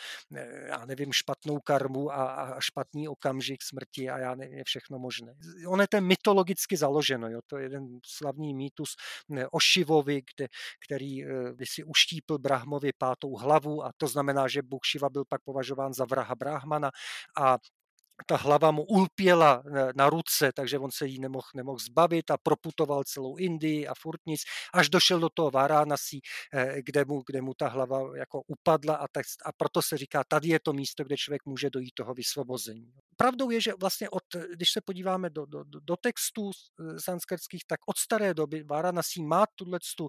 já nevím, špatnou karmu a, a špatný okamžik smrti a já nevím, všechno možné. On je ten mytologicky založeno, jo, to je jeden slavný mýtus o Šivovi, kde, který by si uštípl Brahmovi pátou hlavu a to znamená, že Bůh Šiva byl pak považován za vraha Brahmana a ta hlava mu ulpěla na ruce, takže on se jí nemohl, nemohl zbavit a proputoval celou Indii a furt nic, až došel do toho Varanasi, eh, kde mu, kde mu ta hlava jako upadla a, tak, a proto se říká, tady je to místo, kde člověk může dojít toho vysvobození. Pravdou je, že vlastně od, když se podíváme do, do, do textů eh, sanskrtských, tak od staré doby Varanasi má tuhle tu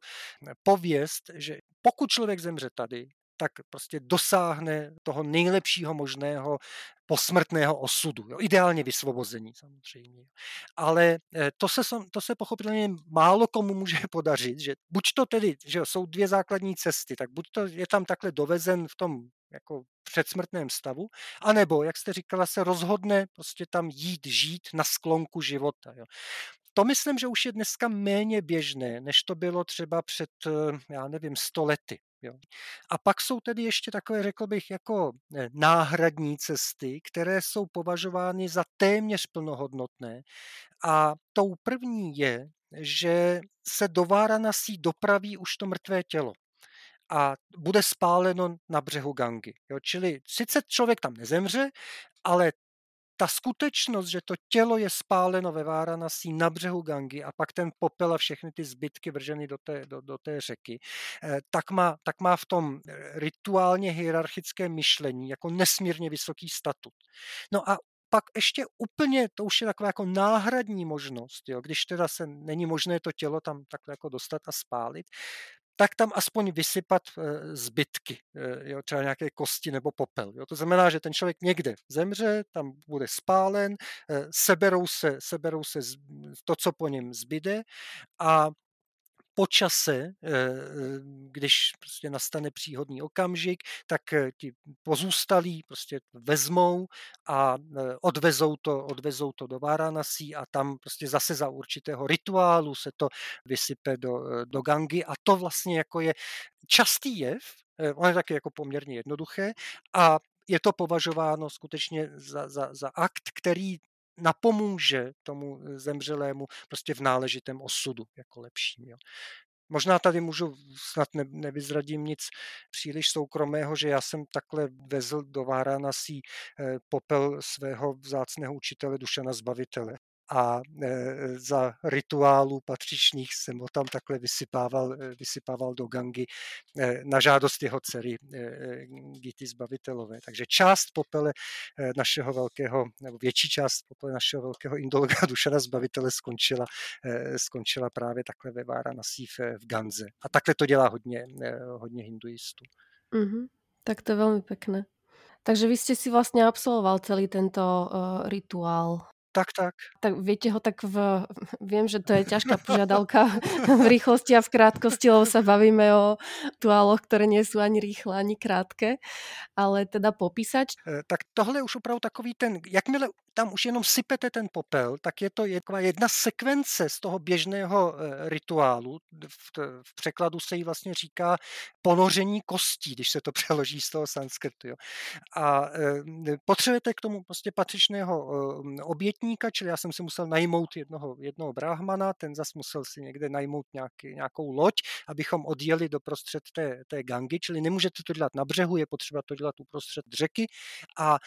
pověst, že pokud člověk zemře tady, tak prostě dosáhne toho nejlepšího možného posmrtného osudu. Jo? Ideálně vysvobození samozřejmě. Ale eh, to se, to se pochopitelně málo komu může podařit, že buď to tedy, že jsou dvě základní cesty, tak buď to je tam takhle dovezen v tom jako předsmrtném stavu, anebo, jak jste říkala, se rozhodne prostě tam jít, žít na sklonku života. Jo. To myslím, že už je dneska méně běžné, než to bylo třeba před, eh, já nevím, sto lety. Jo. A pak jsou tedy ještě takové, řekl bych, jako eh, náhradní cesty, které jsou považovány za téměř plnohodnotné. A tou první je, že se do Váranasí dopraví už to mrtvé tělo a bude spáleno na břehu Gangy. Jo? Čili sice člověk tam nezemře, ale ta skutečnost, že to tělo je spáleno ve Váranasí na břehu Gangy a pak ten popel a všechny ty zbytky vrženy do té, do, do té řeky, eh, tak má, tak má v tom rituálně hierarchickém myšlení jako nesmírně vysoký statut. No a pak ještě úplně, to už je taková jako náhradní možnost, jo, když teda se není možné to tělo tam takhle jako dostat a spálit, tak tam aspoň vysypat eh, zbytky, eh, jo, třeba nějaké kosti nebo popel. Jo. To znamená, že ten člověk někde zemře, tam bude spálen, eh, seberou se, seberou se to, co po něm zbyde a po čase, eh, eh, když prostě nastane příhodný okamžik, tak eh, ti pozůstalí prostě vezmou a odvezou to, odvezou to do Varanasi a tam prostě zase za určitého rituálu se to vysype do, do Gangy. A to vlastně jako je častý jev, on je taky jako poměrně jednoduché a je to považováno skutečně za, za, za akt, který napomůže tomu eh, zemřelému prostě v náležitém osudu jako lepším. Jo. Možná tady můžu, snad ne, nevyzradím nic příliš soukromého, že já jsem takhle vezl do Váranasí eh, popel svého vzácného učitele Dušana Zbavitele. A za rituálů patřičných jsem ho tam takhle vysypával, vysypával do gangy na žádost jeho dcery Gity Zbavitelové. Takže část popele našeho velkého, nebo větší část popele našeho velkého indologa Dušana Zbavitele skončila, skončila právě takhle ve Váranasí v, v Ganze. A takhle to dělá hodně, hodně hinduistů. Mm-hmm. Tak to je veľmi pekné. Takže vy ste si vlastne absolvoval celý tento uh, rituál. Tak, tak. Tak viete ho tak v... Viem, že to je ťažká požiadavka v rýchlosti a v krátkosti, lebo sa bavíme o rituáloch, ktoré nie sú ani rýchle, ani krátke, ale teda popísať. Eh, tak tohle je už opravdu takový ten, jakmile tam už jenom sypete ten popel, tak je to jedna sekvence z toho běžného eh, rituálu. V, v překladu se jí vlastně říká ponoření kostí, když se to přeloží z toho sanskrtu. Jo. A e, potřebujete k tomu prostě patřičného e, obětníka, čili já jsem si musel najmout jednoho, jednoho brahmana, ten zas musel si někde najmout nějaký, nějakou loď, abychom odjeli do prostřed té, té gangy, čili nemůžete to dělat na břehu, je potřeba to dělat uprostřed řeky a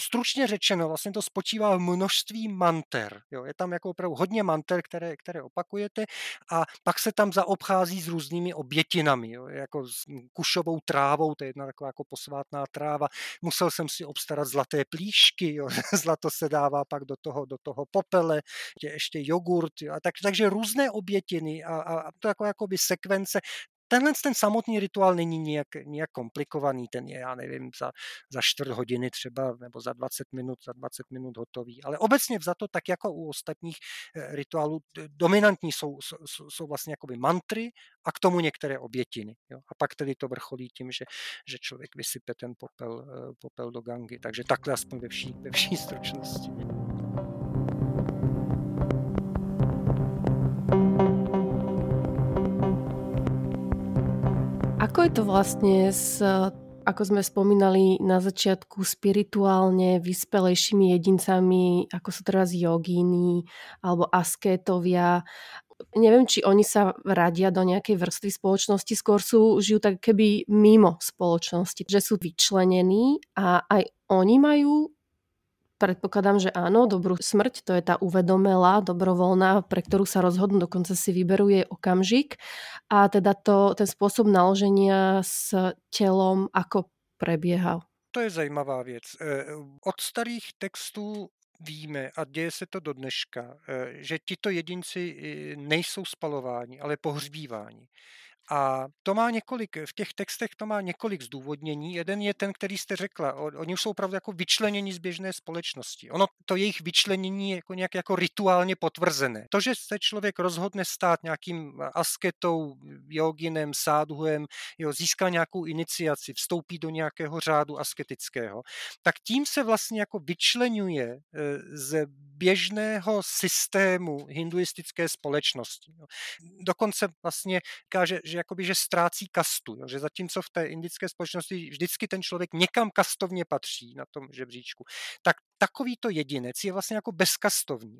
stručně řečeno, vlastně to spočívá v množství manter. Jo. Je tam jako opravdu hodně manter, které, které opakujete a pak se tam zaobchází s různými obětinami, jo. jako s kušovou trávou, to je jedna taková jako posvátná tráva. Musel jsem si obstarat zlaté plíšky, jo. zlato se dává pak do toho, do toho popele, je ještě jogurt. Jo. A tak, takže různé obětiny a, a, to jako, jako by sekvence tenhle ten samotný rituál není nijak, nijak komplikovaný, ten je, já nevím, za, za čtvrt hodiny třeba, nebo za 20 minut, za 20 minut hotový. Ale obecně vzato, tak jako u ostatních eh, rituálů, dominantní jsou, jsou, jsou vlastně jakoby mantry a k tomu některé obětiny. Jo? A pak tedy to vrcholí tím, že, že člověk vysype ten popel, eh, popel do gangy. Takže takhle aspoň ve vší, ve vší stručnosti. Ako je to vlastne s ako sme spomínali na začiatku, spirituálne vyspelejšími jedincami, ako sú teraz jogíny alebo askétovia. Neviem, či oni sa radia do nejakej vrstvy spoločnosti, skôr sú, žijú tak keby mimo spoločnosti, že sú vyčlenení a aj oni majú Predpokladám, že áno, dobrú smrť, to je tá uvedomelá, dobrovoľná, pre ktorú sa rozhodnú, dokonca si vyberú jej okamžik. A teda to, ten spôsob naloženia s telom, ako prebieha. To je zajímavá věc. Eh, od starých textů víme, a děje se to do dneška, eh, že tito jedinci eh, nejsou spalováni, ale pohřbíváni. A to má několik, v těch textech to má několik zdůvodnění. Jeden je ten, který jste řekla. Oni jsou opravdu jako vyčleněni z běžné společnosti. Ono, to jejich vyčlenění je jako nějak jako rituálně potvrzené. To, že se člověk rozhodne stát nějakým asketou, joginem, sádhuem, jo, získá nějakou iniciaci, vstoupí do nějakého řádu asketického, tak tím se vlastně jako vyčlenuje e, z běžného systému hinduistické společnosti. Dokonce vlastně káže, že jakoby, že ztrácí kastu, jo? že zatímco v té indické společnosti vždycky ten člověk někam kastovně patří na tom žebříčku, tak takovýto jedinec je vlastně jako bezkastovní.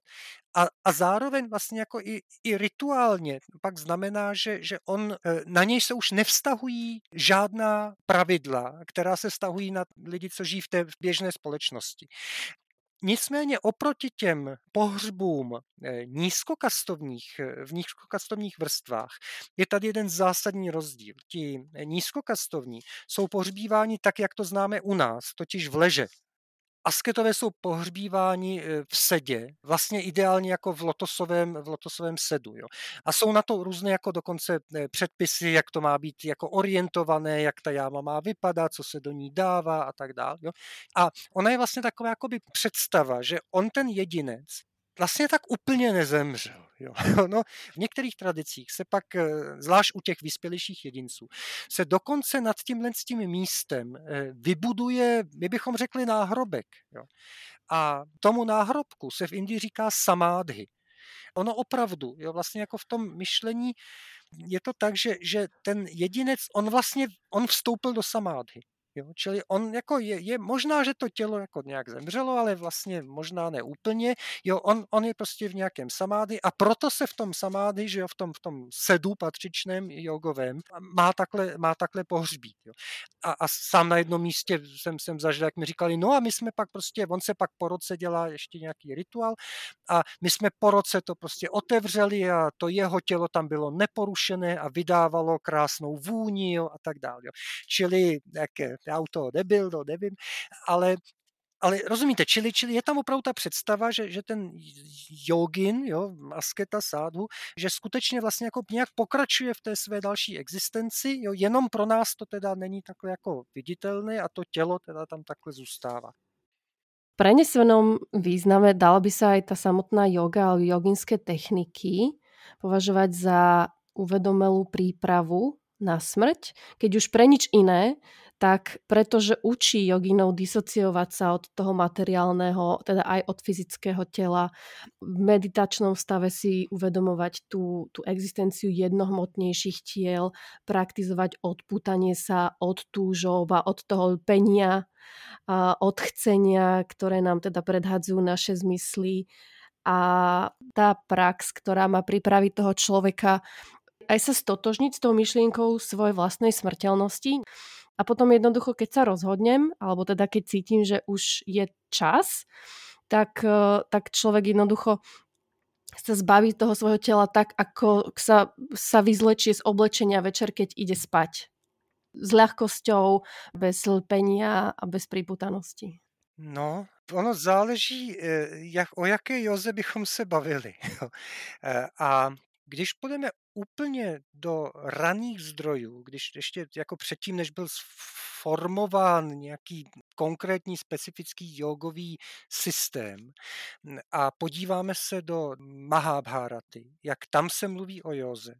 A, a zároveň vlastně jako i, i rituálně pak znamená, že, že on, e, na něj se už nevztahují žádná pravidla, která se vztahují na lidi, co žijí v té běžné společnosti. Nicméně oproti těm pohřbům eh, nízkokastovních, eh, v nízkokastovních vrstvách je tady jeden zásadní rozdíl. Ti nízkokastovní jsou pohřbíváni tak, jak to známe u nás, totiž v leže. Asketové jsou pohřbíváni e, v sedě, vlastně ideálně jako v lotosovém, v lotosovém sedu. Jo. A jsou na to různé jako dokonce e, předpisy, jak to má být jako orientované, jak ta jáma má vypadat, co se do ní dává a tak dále. A ona je vlastně taková jakoby představa, že on ten jedinec vlastně tak úplně nezemřel. Jo. No, v některých tradicích se pak, eh, zvlášť u těch vyspělejších jedinců, se dokonce nad tímhle s tím místem eh, vybuduje, my bychom řekli náhrobek. Jo. A tomu náhrobku se v Indii říká samádhy. Ono opravdu, jo, vlastně jako v tom myšlení je to tak, že, že ten jedinec, on vlastně, on vstoupil do samádhy. Jo? Čili on jako je, je, možná, že to tělo jako nějak zemřelo, ale vlastně možná ne úplně. Jo, on, on je prostě v nějakém samády a proto se v tom samády, že jo, v tom, v tom sedu patřičném jogovém má takhle, má takhle pohřbít. Jo. a, a sám na jednom místě jsem, jsem zažil, jak mi říkali, no a my jsme pak prostě, on se pak po roce dělá ještě nějaký rituál a my jsme po roce to prostě otevřeli a to jeho tělo tam bylo neporušené a vydávalo krásnou vůni jo, a tak dále. Jo. Čili, jak já u toho nebyl, to nevím, ale ale rozumíte, čili, čili je tam opravdu ta představa, že, že ten jogin, jo, asketa sádhu, že skutečně vlastně jako nějak pokračuje v té své další existenci, jo, jenom pro nás to teda není takhle jako viditelné a to tělo teda tam takhle zůstává. V prenesenom význame dala by sa aj tá samotná yoga alebo joginské techniky považovať za uvedomelú prípravu na smrť, keď už pre nič iné, tak pretože učí joginov disociovať sa od toho materiálneho, teda aj od fyzického tela, v meditačnom stave si uvedomovať tú, tú existenciu jednohmotnejších tiel, praktizovať odputanie sa od túžov a od toho penia, a od chcenia, ktoré nám teda predhadzujú naše zmysly. A tá prax, ktorá má pripraviť toho človeka aj sa stotožniť s tou myšlienkou svojej vlastnej smrteľnosti a potom jednoducho, keď sa rozhodnem, alebo teda keď cítim, že už je čas, tak, e, tak človek jednoducho sa zbaví toho svojho tela tak, ako sa, sa vyzlečie z oblečenia večer, keď ide spať. S ľahkosťou, bez lpenia a bez priputanosti. No, ono záleží, e, jak, o jaké joze bychom se bavili. E, a když půjdeme úplně do raných zdrojů, když ještě jako předtím, než byl formován nějaký konkrétní specifický jogový systém a podíváme se do Mahabharaty, jak tam se mluví o józe,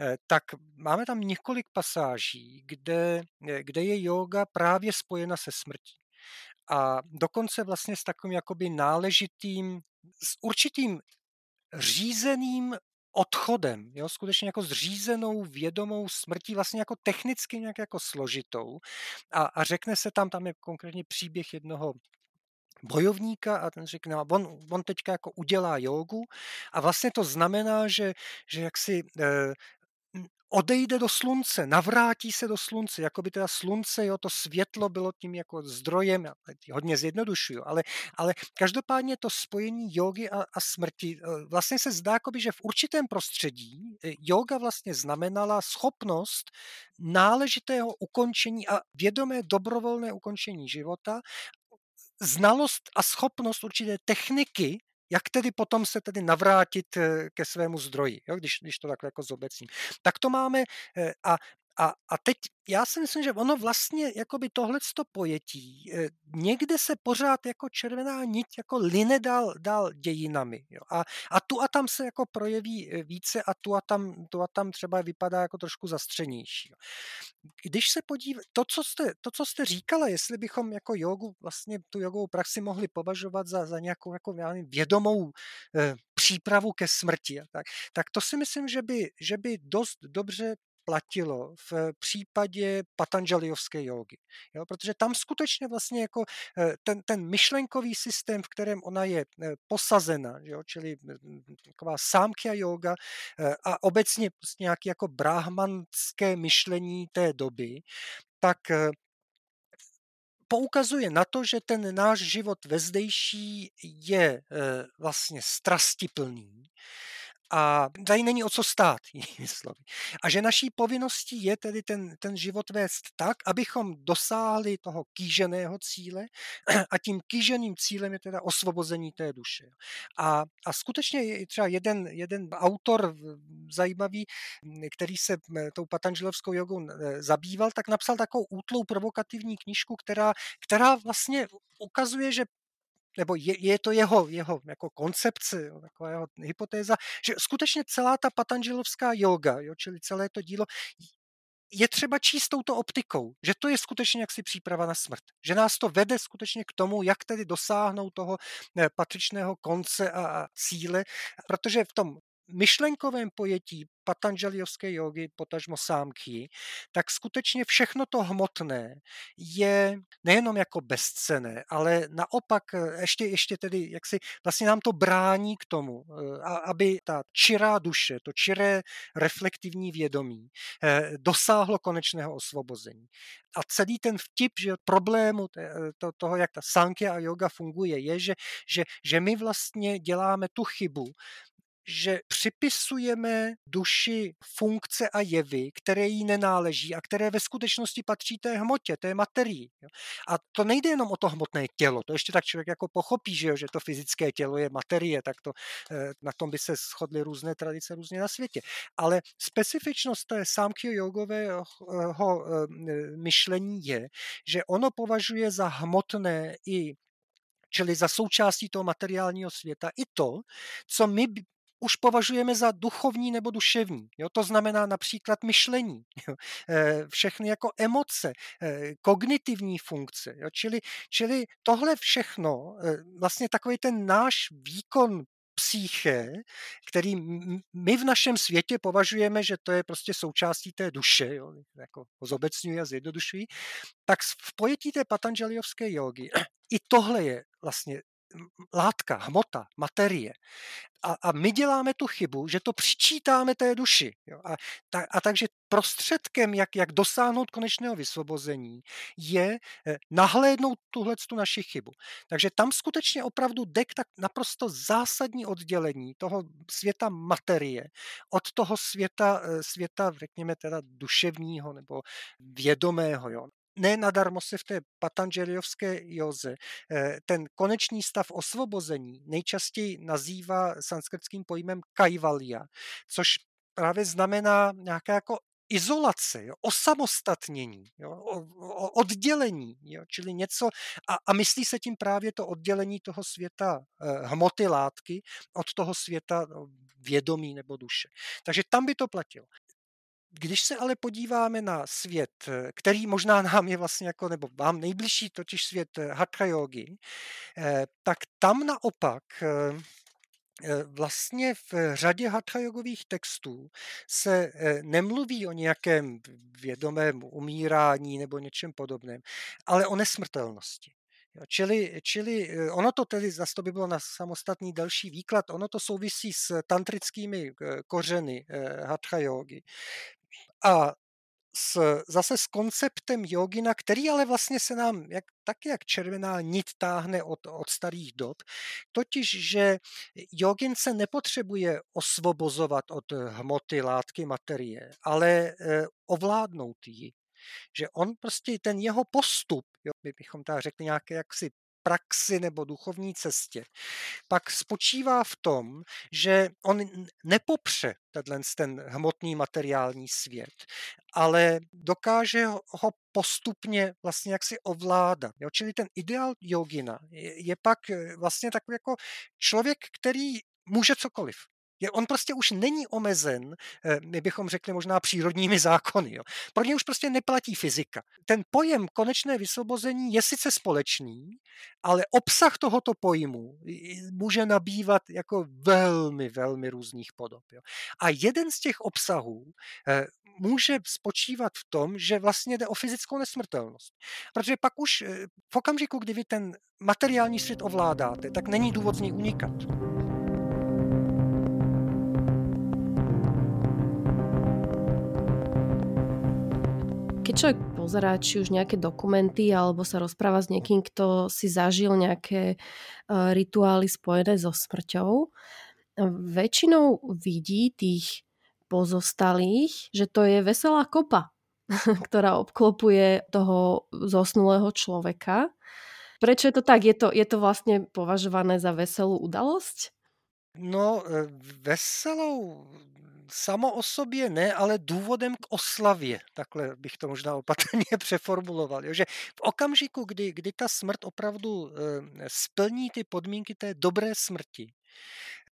eh, tak máme tam několik pasáží, kde, eh, kde je yoga právě spojena se smrtí. A dokonce vlastně s takovým jakoby náležitým, s určitým řízeným odchodem, jo, skutečně jako zřízenou vědomou smrtí, vlastně jako technicky nějak jako složitou. A, a řekne se tam, tam je konkrétně příběh jednoho bojovníka a ten řekne, no, on, on teďka jako udělá jogu. A vlastně to znamená, že, že jak si eh, odejde do slunce, navrátí se do slunce, jako by teda slunce, jo, to světlo bylo tím jako zdrojem, hodně zjednodušuju, ale, ale každopádně to spojení jogy a, a smrti, eh, vlastně se zdá, by, že v určitém prostředí yoga eh, vlastně znamenala schopnost náležitého ukončení a vědomé dobrovolné ukončení života, znalost a schopnost určité techniky, jak tedy potom se tedy navrátit eh, ke svému zdroji, jo, když, když to takhle jako zobecním. Tak to máme eh, a a, a teď já si myslím, že ono vlastně jakoby tohleto pojetí eh, někde se pořád jako červená niť jako line dál, dál dějinami. Jo. A, a tu a tam se jako projeví více a tu a tam, tu a tam třeba vypadá jako trošku zastřenější. Jo. Když se podíváte, to, co jste, to, co jste říkala, jestli bychom jako jogu, vlastně tu jogovou praxi mohli považovat za, za nějakou jako, já nevím, vědomou eh, přípravu ke smrti, tak, tak to si myslím, že by, že by dost dobře platilo v případě patanžaliovské jogy. Jo, protože tam skutečně vlastně jako eh, ten, ten myšlenkový systém, v kterém ona je eh, posazena, jo, čili taková sámkhya yoga eh, a obecně prostě nějaké jako brahmanské myšlení té doby, tak poukazuje na to, že ten náš život vezdejší je vlastně strastiplný a tady není o co stát, jinými slovy. A že naší povinností je tedy ten, ten život vést tak, abychom dosáhli toho kýženého cíle a tím kýženým cílem je teda osvobození té duše. A, a skutečně je třeba jeden, jeden autor zajímavý, který se tou patanželovskou jogou zabýval, tak napsal takovou útlou provokativní knížku, která, která vlastně ukazuje, že nebo je, je to jeho, jeho jako koncepce, jo, taková jeho hypotéza, že skutečně celá ta patanželovská yoga, jo, čili celé to dílo, je třeba číst touto optikou, že to je skutečně jaksi příprava na smrt. Že nás to vede skutečně k tomu, jak tedy dosáhnout toho eh, patřičného konce a cíle, protože v tom myšlenkovém pojetí patanžaliovské jogy, potažmo sámky, tak skutečně všechno to hmotné je nejenom jako bezcené, ale naopak eh, ještě, ještě tedy, jak si vlastně nám to brání k tomu, eh, aby ta čirá duše, to čiré reflektivní vědomí eh, dosáhlo konečného osvobození. A celý ten vtip, že problému to, toho, jak ta sankhya a yoga funguje, je, že, že, že my vlastně děláme tu chybu, že připisujeme duši funkce a jevy, které jí nenáleží a které ve skutečnosti patří té hmotě, té materii. A to nejde jenom o to hmotné tělo, to ještě tak člověk jako pochopí, že, jo, že to fyzické tělo je materie, tak to, eh, na tom by se shodly různé tradice různě na světě. Ale specifičnost té sámkyo jogového eh, myšlení je, že ono považuje za hmotné i čili za součástí toho materiálního světa, i to, co my už považujeme za duchovní nebo duševní. Jo? To znamená například myšlení, jo? Eh, všechny jako emoce, eh, kognitivní funkce. Jo? Čili, čili tohle všechno, eh, vlastně takový ten náš výkon psyché, který my v našem světě považujeme, že to je prostě součástí té duše, jo, jako zobecňují a zjednodušují, tak v pojetí té patanžaliovské jogy i tohle je vlastně látka, hmota, materie. A, a my děláme tu chybu, že to přičítáme té duši. Jo? A, ta, a takže prostředkem, jak, jak dosáhnout konečného vysvobození, je eh, nahlédnout tuhle tu naši chybu. Takže tam skutečně opravdu jde tak naprosto zásadní oddělení toho světa materie od toho světa, eh, světa řekněme teda duševního nebo vědomého. Jo ne nadarmo se v té patanželiovské józe eh, ten konečný stav osvobození nejčastěji nazývá sanskrtským pojmem kaivalia, což právě znamená nějaká jako izolace, jo, osamostatnění, jo, o, o, oddělení, jo, čili něco, a, a myslí se tím právě to oddělení toho světa eh, hmoty látky od toho světa no, vědomí nebo duše. Takže tam by to platilo. Když se ale podíváme na svět, který možná nám je vlastně jako, nebo vám nejbližší, totiž svět eh, hatha yogi, eh, tak tam naopak eh, vlastně v řadě hatha yogových textů se nemluví o nějakém vědomém umírání nebo něčem podobném, ale o nesmrtelnosti. Čili, čili ono to tedy, zase to by bylo na samostatný další výklad, ono to souvisí s tantrickými kořeny hatha yogi a s, zase s konceptem jogina, který ale vlastně se nám jak, taky jak červená nit táhne od, od starých dob, totiž, že jogin se nepotřebuje osvobozovat od hmoty, látky, materie, ale e, ovládnout ji. Že on prostě ten jeho postup, jo, my bychom tak řekli nějaké jaksi praxi nebo duchovní cestě, pak spočívá v tom, že on nepopře tenhle ten hmotný materiální svět, ale dokáže ho postupně vlastně jaksi ovládat. Jo? Čili ten ideál jogina je, je pak eh, vlastně takový jako člověk, který může cokoliv. Je, on prostě už není omezen, eh, my bychom řekli možná přírodními zákony. Jo. Pro ně už prostě neplatí fyzika. Ten pojem konečné vysvobození je sice společný, ale obsah tohoto pojmu může nabývat jako velmi, velmi různých podob. Jo. A jeden z těch obsahů eh, může spočívat v tom, že vlastně jde o fyzickou nesmrtelnost. Protože pak už eh, v okamžiku, kdy vy ten materiální svět ovládáte, tak není důvod z něj unikat. Keď človek pozerá či už nejaké dokumenty alebo sa rozpráva s niekým, kto si zažil nejaké uh, rituály spojené so smrťou, väčšinou vidí tých pozostalých, že to je veselá kopa, ktorá obklopuje toho zosnulého človeka. Prečo je to tak? Je to, je to vlastne považované za veselú udalosť? No, e, veselou samo o sobě ne, ale důvodem k oslavě. Takhle bych to možná opatrně přeformuloval. Jo? Že v okamžiku, kdy, kdy ta smrt opravdu e, splní ty podmínky té dobré smrti,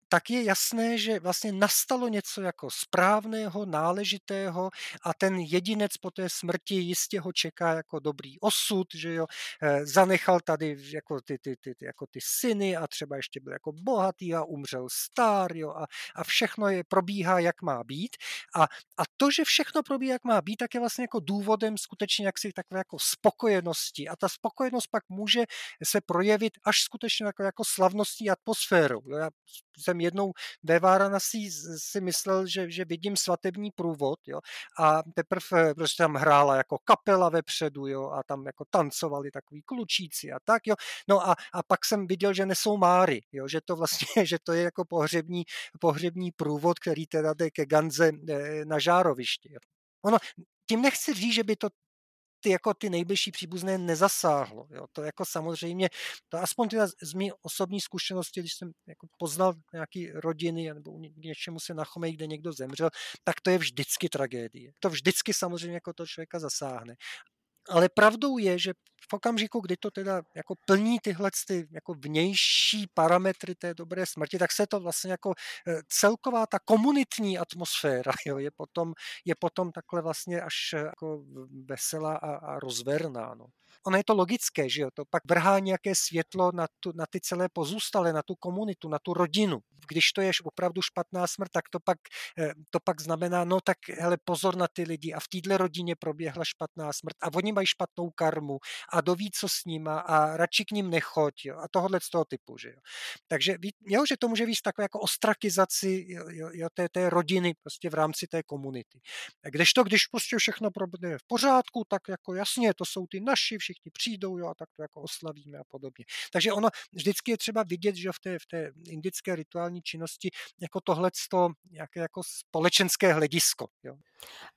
tak je jasné, že vlastně nastalo něco jako správného, náležitého a ten jedinec po té smrti jistě ho čeká jako dobrý osud, že jo, eh, zanechal tady jako ty, ty, ty, jako ty syny a třeba ještě byl jako bohatý a umřel star, jo, a, a všechno je, probíhá, jak má být. A, a to, že všechno probíhá, jak má být, tak je vlastně jako důvodem skutečně jaksi takové jako spokojenosti. A ta spokojenost pak může se projevit až skutečně jako, jako slavnostní atmosféru. Já jsem jednou ve Váranasi si myslel, že, že vidím svatební průvod jo, a teprve prostě tam hrála jako kapela vepředu jo, a tam jako tancovali takový klučíci a tak. Jo. No a, a pak jsem viděl, že nesou Máry, jo, že to vlastně, že to je jako pohřební, pohřební průvod, který teda jde ke Ganze eh, na žárovišti. Jo. Ono, tím nechci říct, že by to ty jako ty nejbližší příbuzné nezasáhlo. Jo. To jako samozřejmě, to aspoň teda z mý osobní zkušenosti, když jsem jako poznal nějaký rodiny nebo něčemu se nachomej, kde někdo zemřel, tak to je vždycky tragédie. To vždycky samozřejmě jako to člověka zasáhne. Ale pravdou je, že v okamžiku, kdy to teda jako plní tyhle ty jako vnější parametry té dobré smrti, tak se to vlastně jako eh, celková ta komunitní atmosféra jo, je, potom, je potom takhle vlastně až eh, jako veselá a, a rozverná. No ono je to logické, že jo, to pak vrhá nějaké světlo na, tu, na ty celé pozůstalé, na tu komunitu, na tu rodinu. Když to je opravdu špatná smrt, tak to pak, eh, to pak znamená, no tak hele, pozor na ty lidi a v téhle rodině proběhla špatná smrt a oni mají špatnou karmu a doví, co s nima a radši k ním nechoď jo, a tohle z toho typu, že jo. Takže jo, že to může víc takové jako ostrakizaci jo, jo, té, té rodiny prostě v rámci té komunity. Kdežto, když prostě všechno proběhne v pořádku, tak jako jasně, to jsou ty naši, všichni přijdou jo, a tak to jako oslavíme a podobně. Takže ono vždycky je třeba vidět, že v té, v té indické rituální činnosti jako tohle nějaké jako společenské hledisko. Jo.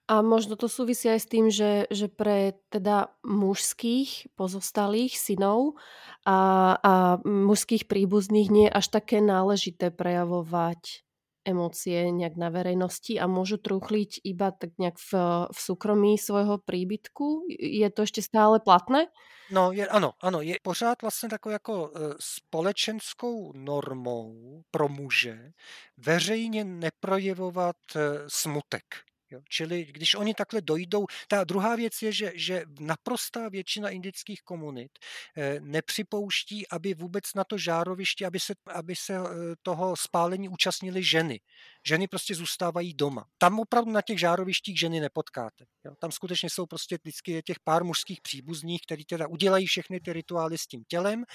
A možno to súvisí aj s tým, že, že pre teda mužských pozostalých synov a, a mužských príbuzných nie je až také náležité prejavovať emócie nejak na verejnosti a môžu truchliť iba tak nejak v, v súkromí svojho príbytku? Je to ešte stále platné? No, je, ano, ano, je pořád vlastně takovou jako e, společenskou normou pro muže veřejně neprojevovat e, smutek. Jo? Čili když oni takhle dojdou, ta druhá věc je, že, že naprostá většina indických komunit eh, nepřipouští, aby vůbec na to žároviště, aby se, aby se eh, toho spálení účastnili ženy. Ženy prostě zůstávají doma. Tam opravdu na těch žárovištích ženy nepotkáte. Jo? Tam skutečně jsou prostě vždycky těch pár mužských příbuzných, kteří teda udělají všechny ty rituály s tím tělem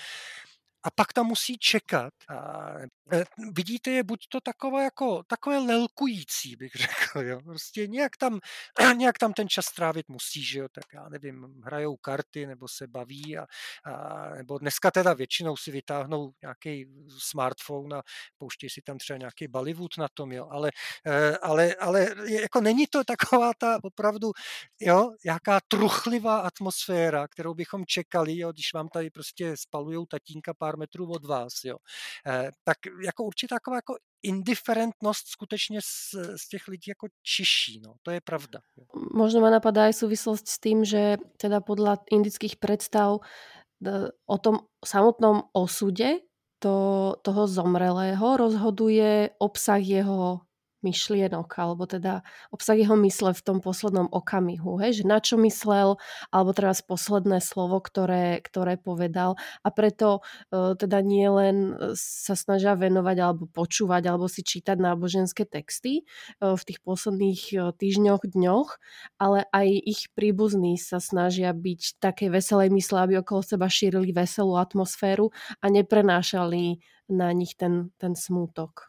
a pak tam musí čekat. A e, vidíte je buď to takové jako takové lelkující, bych řekl, jo. Prostě nějak tam, nějak tam ten čas trávit musí, že jo, tak já nevím, hrajou karty nebo se baví a, a nebo dneska teda většinou si vytáhnou nějaký smartphone a pouštějí si tam třeba nějaký Bollywood na tom, jo, ale, e, ale, ale jako není to taková ta opravdu, jo, jaká truchlivá atmosféra, kterou bychom čekali, jo, když vám tady prostě spalujou tatínka pár pár metrů od vás, jo. Eh, tak jako určitá taková jako indiferentnost skutečně z, z těch lidí jako čiší, no, to je pravda. Možno ma napadá aj súvislosť s tým, že teda podľa indických predstav o tom samotnom osude to, toho zomrelého rozhoduje obsah jeho myšlienok, alebo teda obsah jeho mysle v tom poslednom okamihu, hej, že na čo myslel, alebo teraz posledné slovo, ktoré, ktoré povedal. A preto uh, teda nie len e, sa snažia venovať alebo počúvať alebo si čítať náboženské texty uh, v tých posledných uh, týždňoch, dňoch, ale aj ich príbuzní sa snažia byť také veselej mysle, aby okolo seba šírili veselú atmosféru a neprenášali na nich ten, ten smútok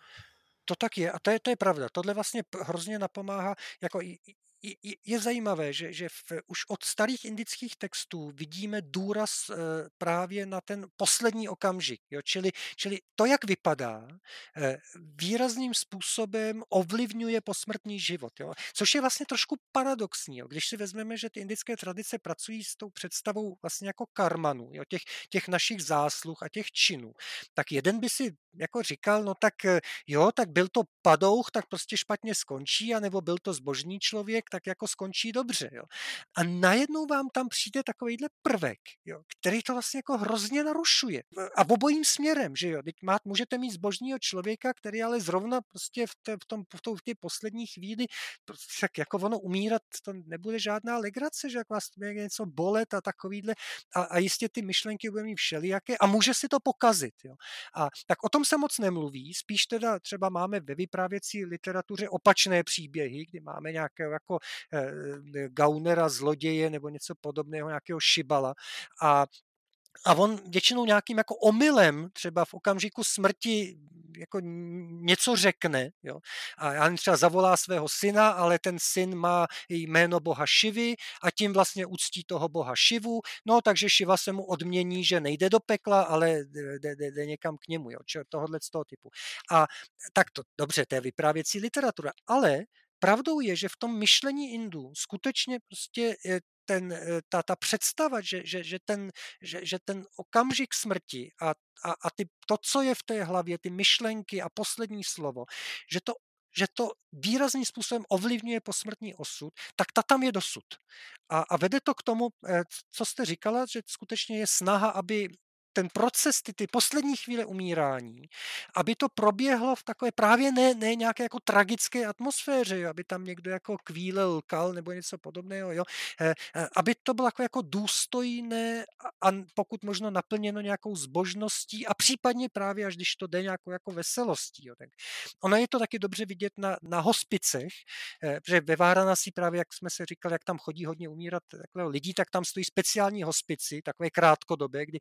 to tak je a to je, to je pravda. Tohle vlastně hrozně napomáhá, jako je, zajímavé, že, že v, už od starých indických textů vidíme důraz e, právě na ten poslední okamžik. Jo? Čili, čili to, jak vypadá, e, výrazným způsobem ovlivňuje posmrtný život. Jo? Což je vlastně trošku paradoxní. Jo? Když si vezmeme, že ty indické tradice pracují s tou představou vlastně jako karmanu, jo? Těch, těch našich zásluh a těch činů, tak jeden by si jako říkal, no tak jo, tak byl to padouch, tak prostě špatně skončí, anebo byl to zbožný člověk, tak jako skončí dobře. Jo. A najednou vám tam přijde takovýhle prvek, jo, který to vlastně jako hrozně narušuje. A obojím směrem, že jo. Teď má, můžete mít zbožního člověka, který ale zrovna prostě v, té, v, tom, v, tom, v té poslední chvíli, prostě tak jako ono umírat, to nebude žádná legrace, že jak vás bude něco bolet a takovýhle. A, a jistě ty myšlenky budou mít všelijaké a může si to pokazit. Jo. A tak o tom se moc nemluví, spíš teda třeba máme ve vyprávěcí literatuře opačné příběhy, kdy máme nějakého jako gaunera, zloděje nebo něco podobného, nějakého šibala a a on většinou nějakým jako omylem, třeba v okamžiku smrti, jako něco řekne. Jo? A já třeba zavolá svého syna, ale ten syn má jméno boha Šivy a tím vlastně uctí toho boha Šivu. No, takže Šiva se mu odmění, že nejde do pekla, ale jde, jde, jde někam k němu. Jo? tohohle z toho typu. A tak to, dobře, to je vyprávěcí literatura, ale pravdou je, že v tom myšlení Indů skutečně prostě ten, eh, ta, ta představa, že, že, že, ten, že, že ten okamžik smrti a, a, a ty, to, co je v té hlavě, ty myšlenky a poslední slovo, že to že to výrazným způsobem ovlivňuje posmrtný osud, tak ta tam je dosud. A, a vede to k tomu, eh, co jste říkala, že skutečně je snaha, aby ten proces, ty, ty poslední chvíle umírání, aby to proběhlo v takové právě ne, ne nějaké jako tragické atmosféře, jo, aby tam někdo jako kvílel, lkal nebo něco podobného, jo, eh, eh, aby to bylo jako, jako důstojné a pokud možno naplněno nějakou zbožností a případně právě až když to jde nějakou jako veselostí. Jo, tak ono je to taky dobře vidět na, na hospicech, eh, protože ve Váranasi právě, jak jsme se říkali, jak tam chodí hodně umírat lidí, tak tam stojí speciální hospici, takové krátkodobé, kdy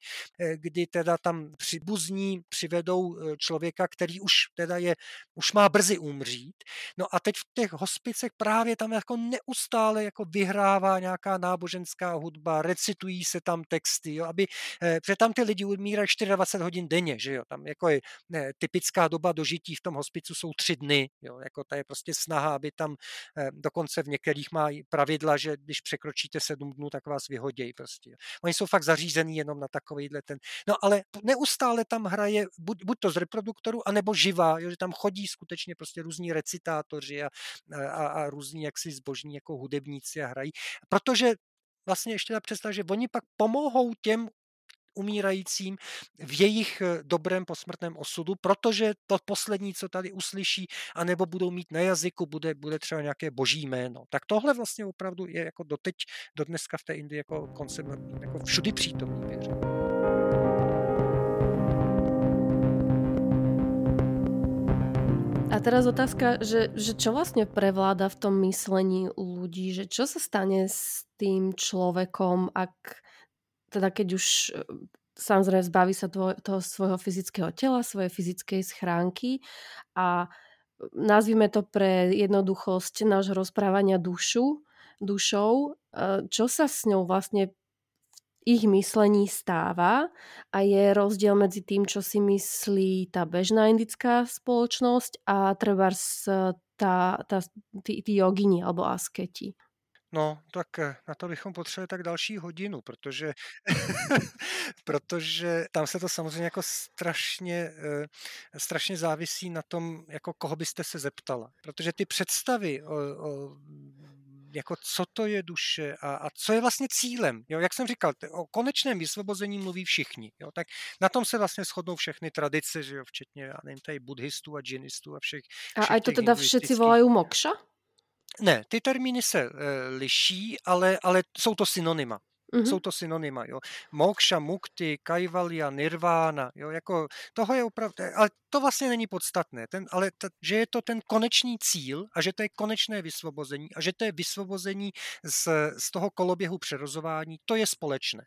kdy teda tam přibuzní přivedou e, člověka, který už teda je, už má brzy umřít. No a teď v těch hospicech právě tam jako neustále jako vyhrává nějaká náboženská hudba, recitují se tam texty, jo, aby, e, protože tam ty lidi umírají 24 hodin denně, že jo, tam jako je ne, typická doba dožití v tom hospicu jsou tři dny, jo, jako to je prostě snaha, aby tam e, dokonce v některých má pravidla, že když překročíte sedm dnů, tak vás vyhodějí prostě. Oni jsou fakt zařízený jenom na takovýhle ten, No ale neustále tam hraje buď, buď to z reproduktoru, anebo živá, jo, že tam chodí skutečně prostě různí recitátoři a, a, a různí jaksi zbožní jako hudebníci a hrají. Protože vlastně ještě ta představa, že oni pak pomohou těm umírajícím v jejich eh, dobrém posmrtném osudu, protože to poslední, co tady uslyší, anebo budou mít na jazyku, bude, bude třeba nějaké boží jméno. Tak tohle vlastně opravdu je jako doteď, do dneska v té Indii jako koncept jako všudy přítomný, věřím. Teraz otázka, že, že čo vlastne prevláda v tom myslení ľudí, že čo sa stane s tým človekom, ak teda keď už e, samozrejme zbaví sa toho, svojho fyzického tela, svojej fyzickej schránky a nazvime to pre jednoduchosť nášho rozprávania dušu, dušou, e, čo sa s ňou vlastne ich myslení stáva a je rozdiel medzi tým, čo si myslí tá bežná indická spoločnosť a treba tá, tá, tí, tí jogini alebo asketi. No, tak eh, na to bychom potřebovali tak další hodinu, protože, protože tam se to samozřejmě jako strašně, eh, strašně závisí na tom, jako koho byste se zeptala. Protože ty představy o, o jako co to je duše a, a co je vlastně cílem. Jo? Jak jsem říkal, o konečném vysvobození mluví všichni. Jo? Tak na tom se vlastně shodnou všechny tradice, že jo? včetně, já nevím, tady buddhistů a džinistů a všech. všech a to teda všichni volají mokša? Ne, ty termíny se e, liší, ale, ale jsou to synonyma. Mm-hmm. Jsou to synonyma, jo. Moksha, mukti, kaivalya, nirvana, jo, jako toho je opravdu, ale to vlastně není podstatné, ten, ale ta, že je to ten konečný cíl a že to je konečné vysvobození a že to je vysvobození z, z toho koloběhu přerozování, to je společné.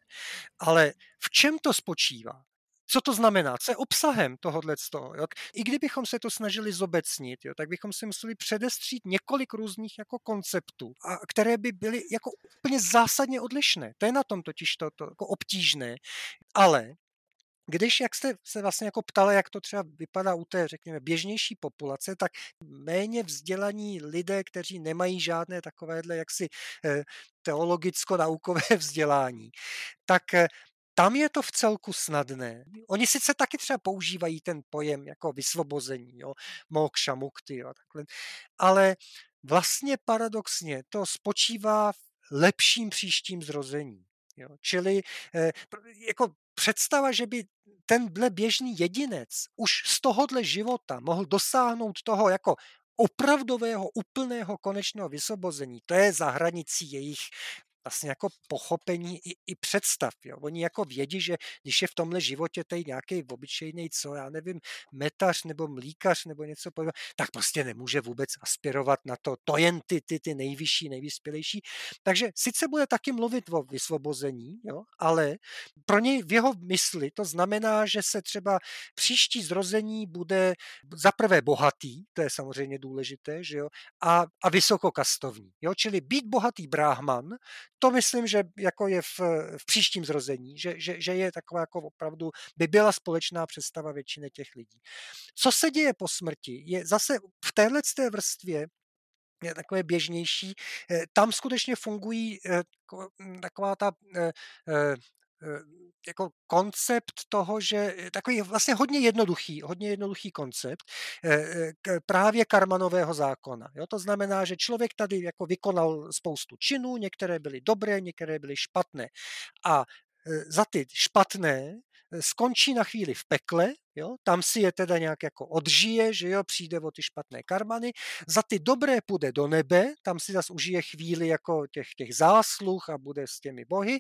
Ale v čem to spočívá? Co to znamená, co je obsahem tohohle z toho. Jo? I kdybychom se to snažili zobecnit, jo, tak bychom si museli předestřít několik různých jako konceptů, a které by byly jako úplně zásadně odlišné. To je na tom totiž to, to jako obtížné. Ale když, jak jste se vlastně jako ptala, jak to třeba vypadá u té, řekněme, běžnější populace, tak méně vzdělaní lidé, kteří nemají žádné takovéhle jaksi eh, teologicko-naukové vzdělání, tak eh, tam je to v celku snadné. Oni sice taky třeba používají ten pojem jako vysvobození, jo, mokša, mukty, jo, takhle, ale vlastně paradoxně to spočívá v lepším příštím zrození. Jo. Čili eh, jako představa, že by tenhle běžný jedinec už z tohohle života mohl dosáhnout toho jako opravdového, úplného konečného vysvobození, to je za hranicí jejich vlastně jako pochopení i, i představ. Jo. Oni jako vědí, že když je v tomhle životě tady nějaký obyčejný, co já nevím, metař nebo mlíkař nebo něco podobného, tak prostě nemůže vůbec aspirovat na to, to jen ty, ty, ty nejvyšší, nejvyspělejší. Takže sice bude taky mluvit o vysvobození, jo, ale pro něj v jeho mysli to znamená, že se třeba příští zrození bude zaprvé bohatý, to je samozřejmě důležité, že jo, a, a vysokokastovní. Jo? Čili být bohatý bráhman, to myslím, že jako je v, v příštím zrození, že, že, že je taková jako opravdu, by byla společná představa většiny těch lidí. Co se děje po smrti? Je zase v téhle té vrstvě je takové běžnější. Eh, tam skutečně fungují eh, taková ta eh, jako koncept toho, že takový vlastně hodně jednoduchý, hodně jednoduchý koncept právě karmanového zákona. Jo? To znamená, že člověk tady jako vykonal spoustu činů, některé byly dobré, některé byly špatné. A za ty špatné skončí na chvíli v pekle, jo, tam si je teda nějak jako odžije, že jo, přijde o ty špatné karmany, za ty dobré půjde do nebe, tam si zase užije chvíli jako těch, těch zásluh a bude s těmi bohy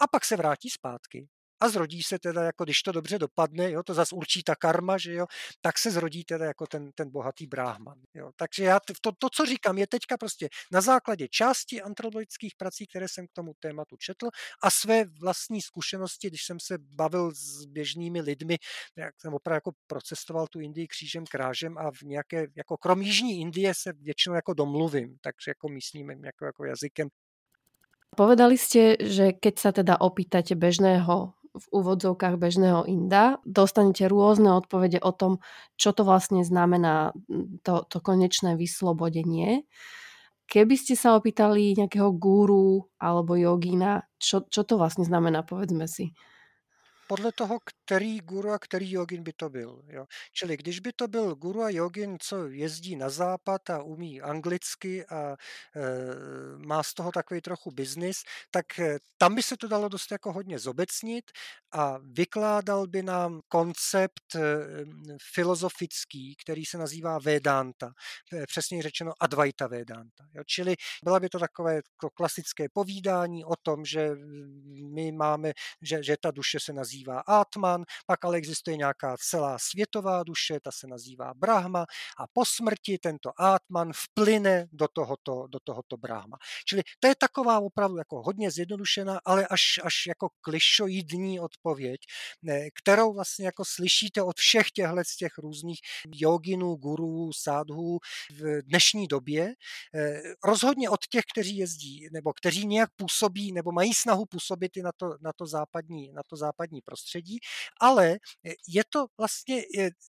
a pak se vrátí zpátky a zrodí se teda, jako když to dobře dopadne, jo, to zase určí ta karma, že jo, tak se zrodí teda jako ten, ten bohatý bráhman. Jo. Takže já to, to, co říkám, je teďka prostě na základě části antropologických prací, které jsem k tomu tématu četl a své vlastní zkušenosti, když jsem se bavil s běžnými lidmi, jak jsem opravdu jako procestoval tu Indii křížem krážem a v nějaké, jako krom Jižní Indie se většinou jako domluvím, takže jako místním jako, jako jazykem Povedali ste, že keď sa teda opýtate bežného v úvodzovkách bežného Inda, dostanete rôzne odpovede o tom, čo to vlastne znamená to, to konečné vyslobodenie. Keby ste sa opýtali nejakého guru alebo jogína, čo, čo to vlastne znamená, povedzme si podle toho, který guru a který jogin by to byl. Jo. Čili když by to byl guru a jogin, co jezdí na západ a umí anglicky a e, má z toho takový trochu biznis, tak e, tam by se to dalo dost jako hodně zobecnit a vykládal by nám koncept e, filozofický, který se nazývá Vedanta, přesně řečeno Advaita Vedanta. Jo. Čili byla by to takové klasické povídání o tom, že my máme, že, že ta duše se nazývá nazývá Atman, pak ale existuje nějaká celá světová duše, ta se nazývá Brahma a po smrti tento Atman vplyne do tohoto, do tohoto Brahma. Čili to je taková opravdu jako hodně zjednodušená, ale až, až jako klišoidní odpověď, kterou vlastně jako slyšíte od všech těchto z těch různých joginů, gurů, sádhů v dnešní době. Rozhodně od těch, kteří jezdí, nebo kteří nějak působí, nebo mají snahu působit i na to, na to západní, na to západní prostředí, ale je to vlastně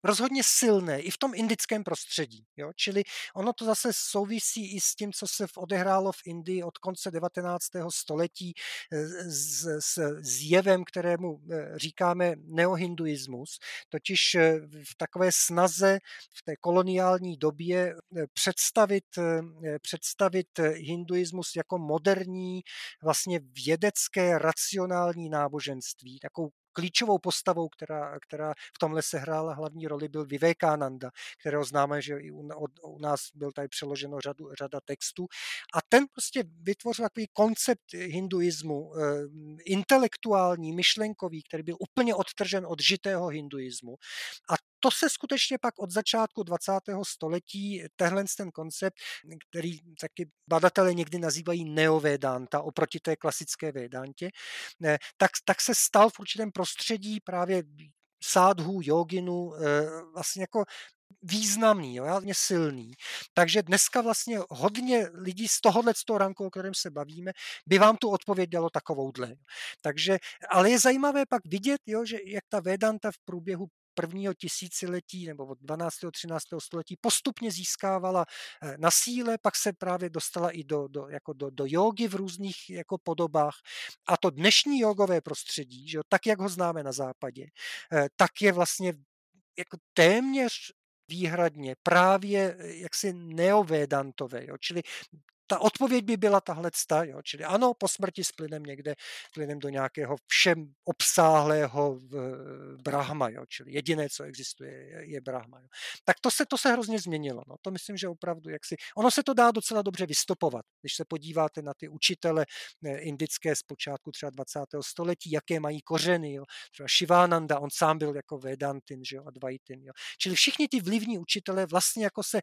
rozhodně silné i v tom indickém prostředí. Jo? Čili ono to zase souvisí i s tím, co se odehrálo v Indii od konce 19. století s, s, s jevem, kterému e, říkáme neohinduismus, totiž v takové snaze v té koloniální době představit, představit hinduismus jako moderní, vlastně vědecké, racionální náboženství, takovou klíčovou postavou, která, která v tomhle sehrála hlavní roli, byl Vivekananda, kterého známe, že i u, u nás byl tady přeloženo řadu, řada textů. A ten prostě vytvořil takový koncept hinduismu, eh, intelektuální, myšlenkový, který byl úplně odtržen od žitého hinduismu. A to se skutečně pak od začátku 20. století, tehle ten koncept, který taky badatelé někdy nazývají neovédanta oproti té klasické védantě, tak, tak se stal v určitém prostředí právě sádhů, joginu, eh, vlastně jako významný, jo, hlavně silný. Takže dneska vlastně hodně lidí z tohohle z toho ranku, o kterém se bavíme, by vám tu odpověď dalo takovouhle. Takže, ale je zajímavé pak vidět, jo, že jak ta Vedanta v průběhu prvního tisíciletí nebo od 12. 13. století postupně získávala na síle, pak se právě dostala i do, do, jako do, do jogy v různých jako podobách. A to dnešní jogové prostředí, že jo, tak jak ho známe na západě, tak je vlastně jako téměř výhradně právě jaksi neovédantové, jo? čili ta odpověď by byla tahle jo? čili ano, po smrti splynem někde, splynem do nějakého všem obsáhlého Brahma, jo? čili jediné, co existuje, je, je Brahma. Jo? Tak to se, to se hrozně změnilo. No? To myslím, že opravdu, jak si, ono se to dá docela dobře vystopovat, když se podíváte na ty učitele eh, indické z počátku třeba 20. století, jaké mají kořeny, jo? třeba Shivananda, on sám byl jako Vedantin, že jo? Advaitin, jo? čili všichni ty vlivní učitelé vlastně jako se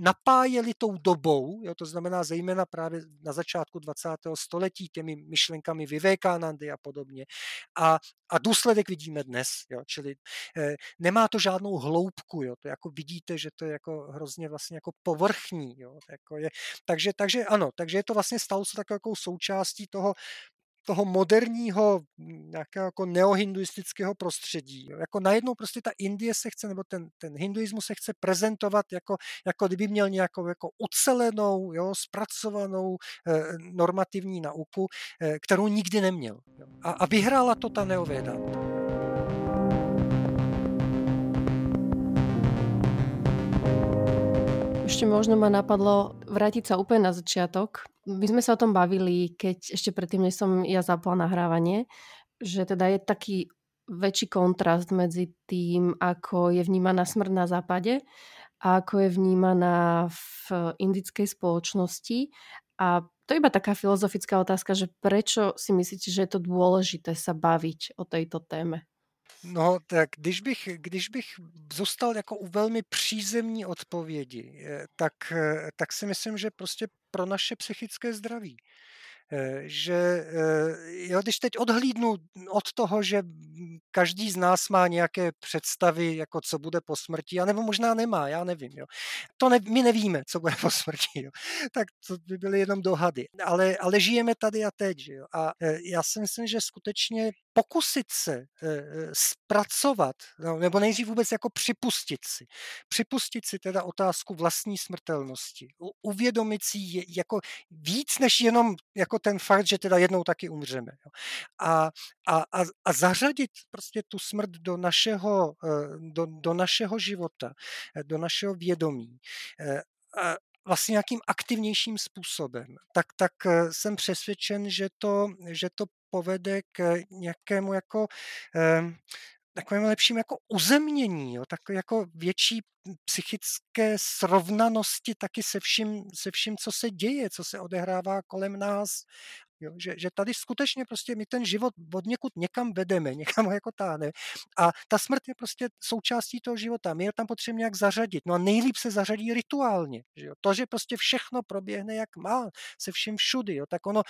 napájeli tou dobou, jo, to znamená zejména právě na začátku 20. století těmi myšlenkami Vivekanandy a podobně. A, a důsledek vidíme dnes, jo, čili eh, nemá to žádnou hloubku, jo, to jako vidíte, že to je jako hrozně vlastně jako povrchní, jo, jako je, takže, takže ano, takže je to vlastně stalo se takovou součástí toho toho moderního nějakého jako neohinduistického prostředí. Jako najednou prostě ta Indie se chce, nebo ten, ten hinduismus se chce prezentovat jako, jako kdyby měl nějakou jako ucelenou, jo, zpracovanou eh, normativní nauku, eh, kterou nikdy neměl. A, a vyhrála to ta neovědanta. Ešte možno ma napadlo vrátiť sa úplne na začiatok. My sme sa o tom bavili, keď ešte predtým, než som ja zapla nahrávanie, že teda je taký väčší kontrast medzi tým, ako je vnímaná smrť na západe a ako je vnímaná v indickej spoločnosti. A to je iba taká filozofická otázka, že prečo si myslíte, že je to dôležité sa baviť o tejto téme? No, tak když bych, když bych zůstal jako u velmi přízemní odpovědi, eh, tak, eh, tak si myslím, že prostě pro naše psychické zdraví. Eh, že jo, když teď odhlídnu od toho, že každý z nás má nějaké představy, jako co bude po smrti, anebo možná nemá, já nevím. Jo. To ne, my nevíme, co bude po smrti. Jo. Tak to by byly jenom dohady. Ale, ale žijeme tady a teď. Že jo. A já si myslím, že skutečně pokusit se eh, eh, zpracovat, no, nebo nejdřív vůbec jako připustit si, připustit si teda otázku vlastní smrtelnosti, uvědomit si jako víc než jenom jako ten fakt, že teda jednou taky umřeme. Jo. A, a, a, a zařadit prostě tu smrt do našeho, eh, do, do našeho života, do našeho vědomí. A, vlastně nějakým aktivnějším způsobem, tak, tak jsem přesvědčen, že to, že to povede k nějakému jako takovému lepším jako uzemnění, jo, tak jako větší psychické srovnanosti taky se vším, se vším, co se děje, co se odehrává kolem nás. Jo, že, že tady skutečně prostě my ten život od někud někam vedeme, někam ho jako táhne. A ta smrt je prostě součástí toho života. My je tam potřebujeme nějak zařadit. No a nejlíp se zařadí rituálně. Že jo? To, že prostě všechno proběhne jak má, se vším všudy. Jo? Tak ono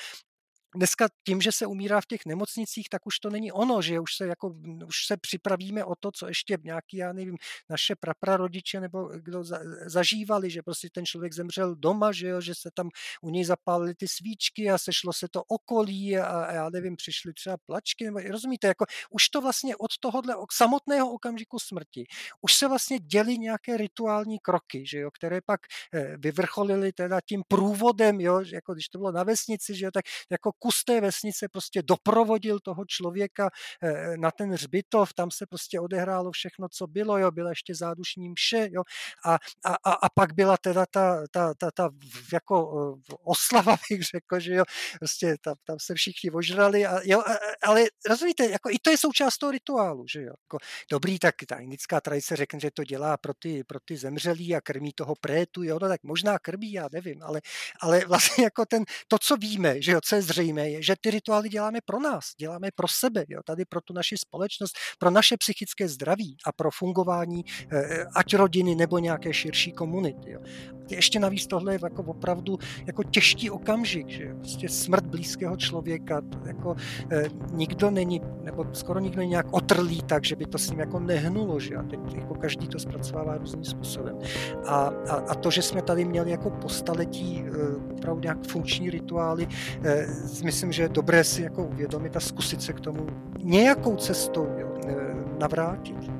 dneska tím, že se umírá v těch nemocnicích, tak už to není ono, že už se, jako, už se připravíme o to, co ještě nějaký, já nevím, naše praprarodiče nebo kdo za, zažívali, že prostě ten člověk zemřel doma, že, jo, že se tam u něj zapálily ty svíčky a sešlo se to okolí a, já nevím, přišly třeba plačky, nebo rozumíte, jako už to vlastně od tohohle samotného okamžiku smrti, už se vlastně děly nějaké rituální kroky, že jo, které pak eh, vyvrcholily teda tím průvodem, jo, jako když to bylo na vesnici, že jo, tak jako kus té vesnice prostě doprovodil toho člověka eh, na ten hřbitov, tam se prostě odehrálo všechno, co bylo, jo, byla ještě zádušní mše, jo, a, a, a pak byla teda ta, ta, ta, ta jako eh, oslava, bych řekl, že jo, prostě tam, tam se všichni ožrali, a, jo, ale rozumíte, jako i to je součást toho rituálu, že jo, jako, dobrý, tak ta indická tradice řekne, že to dělá pro ty, pro ty zemřelí a krmí toho prétu, jo, no tak možná krmí, já nevím, ale, ale vlastně jako ten, to, co víme, že jo, co je zřejmě, zřejmé je, že ty rituály děláme pro nás, děláme pro sebe, jo, tady pro tu naši společnost, pro naše psychické zdraví a pro fungování eh, ať rodiny nebo nějaké širší komunity. Jo. Ještě navíc tohle je jako opravdu jako těžký okamžik, že prostě smrt blízkého člověka, jako eh, nikdo není, nebo skoro nikdo není nějak otrlý tak, že by to s ním jako nehnulo, že a teď jako každý to zpracovává různým způsobem. A, a, a to, že jsme tady měli jako po staletí eh, opravdu nějak funkční rituály, eh, myslím, že je dobré si jako uvědomit a zkusit se k tomu nějakou cestou jo, navrátit.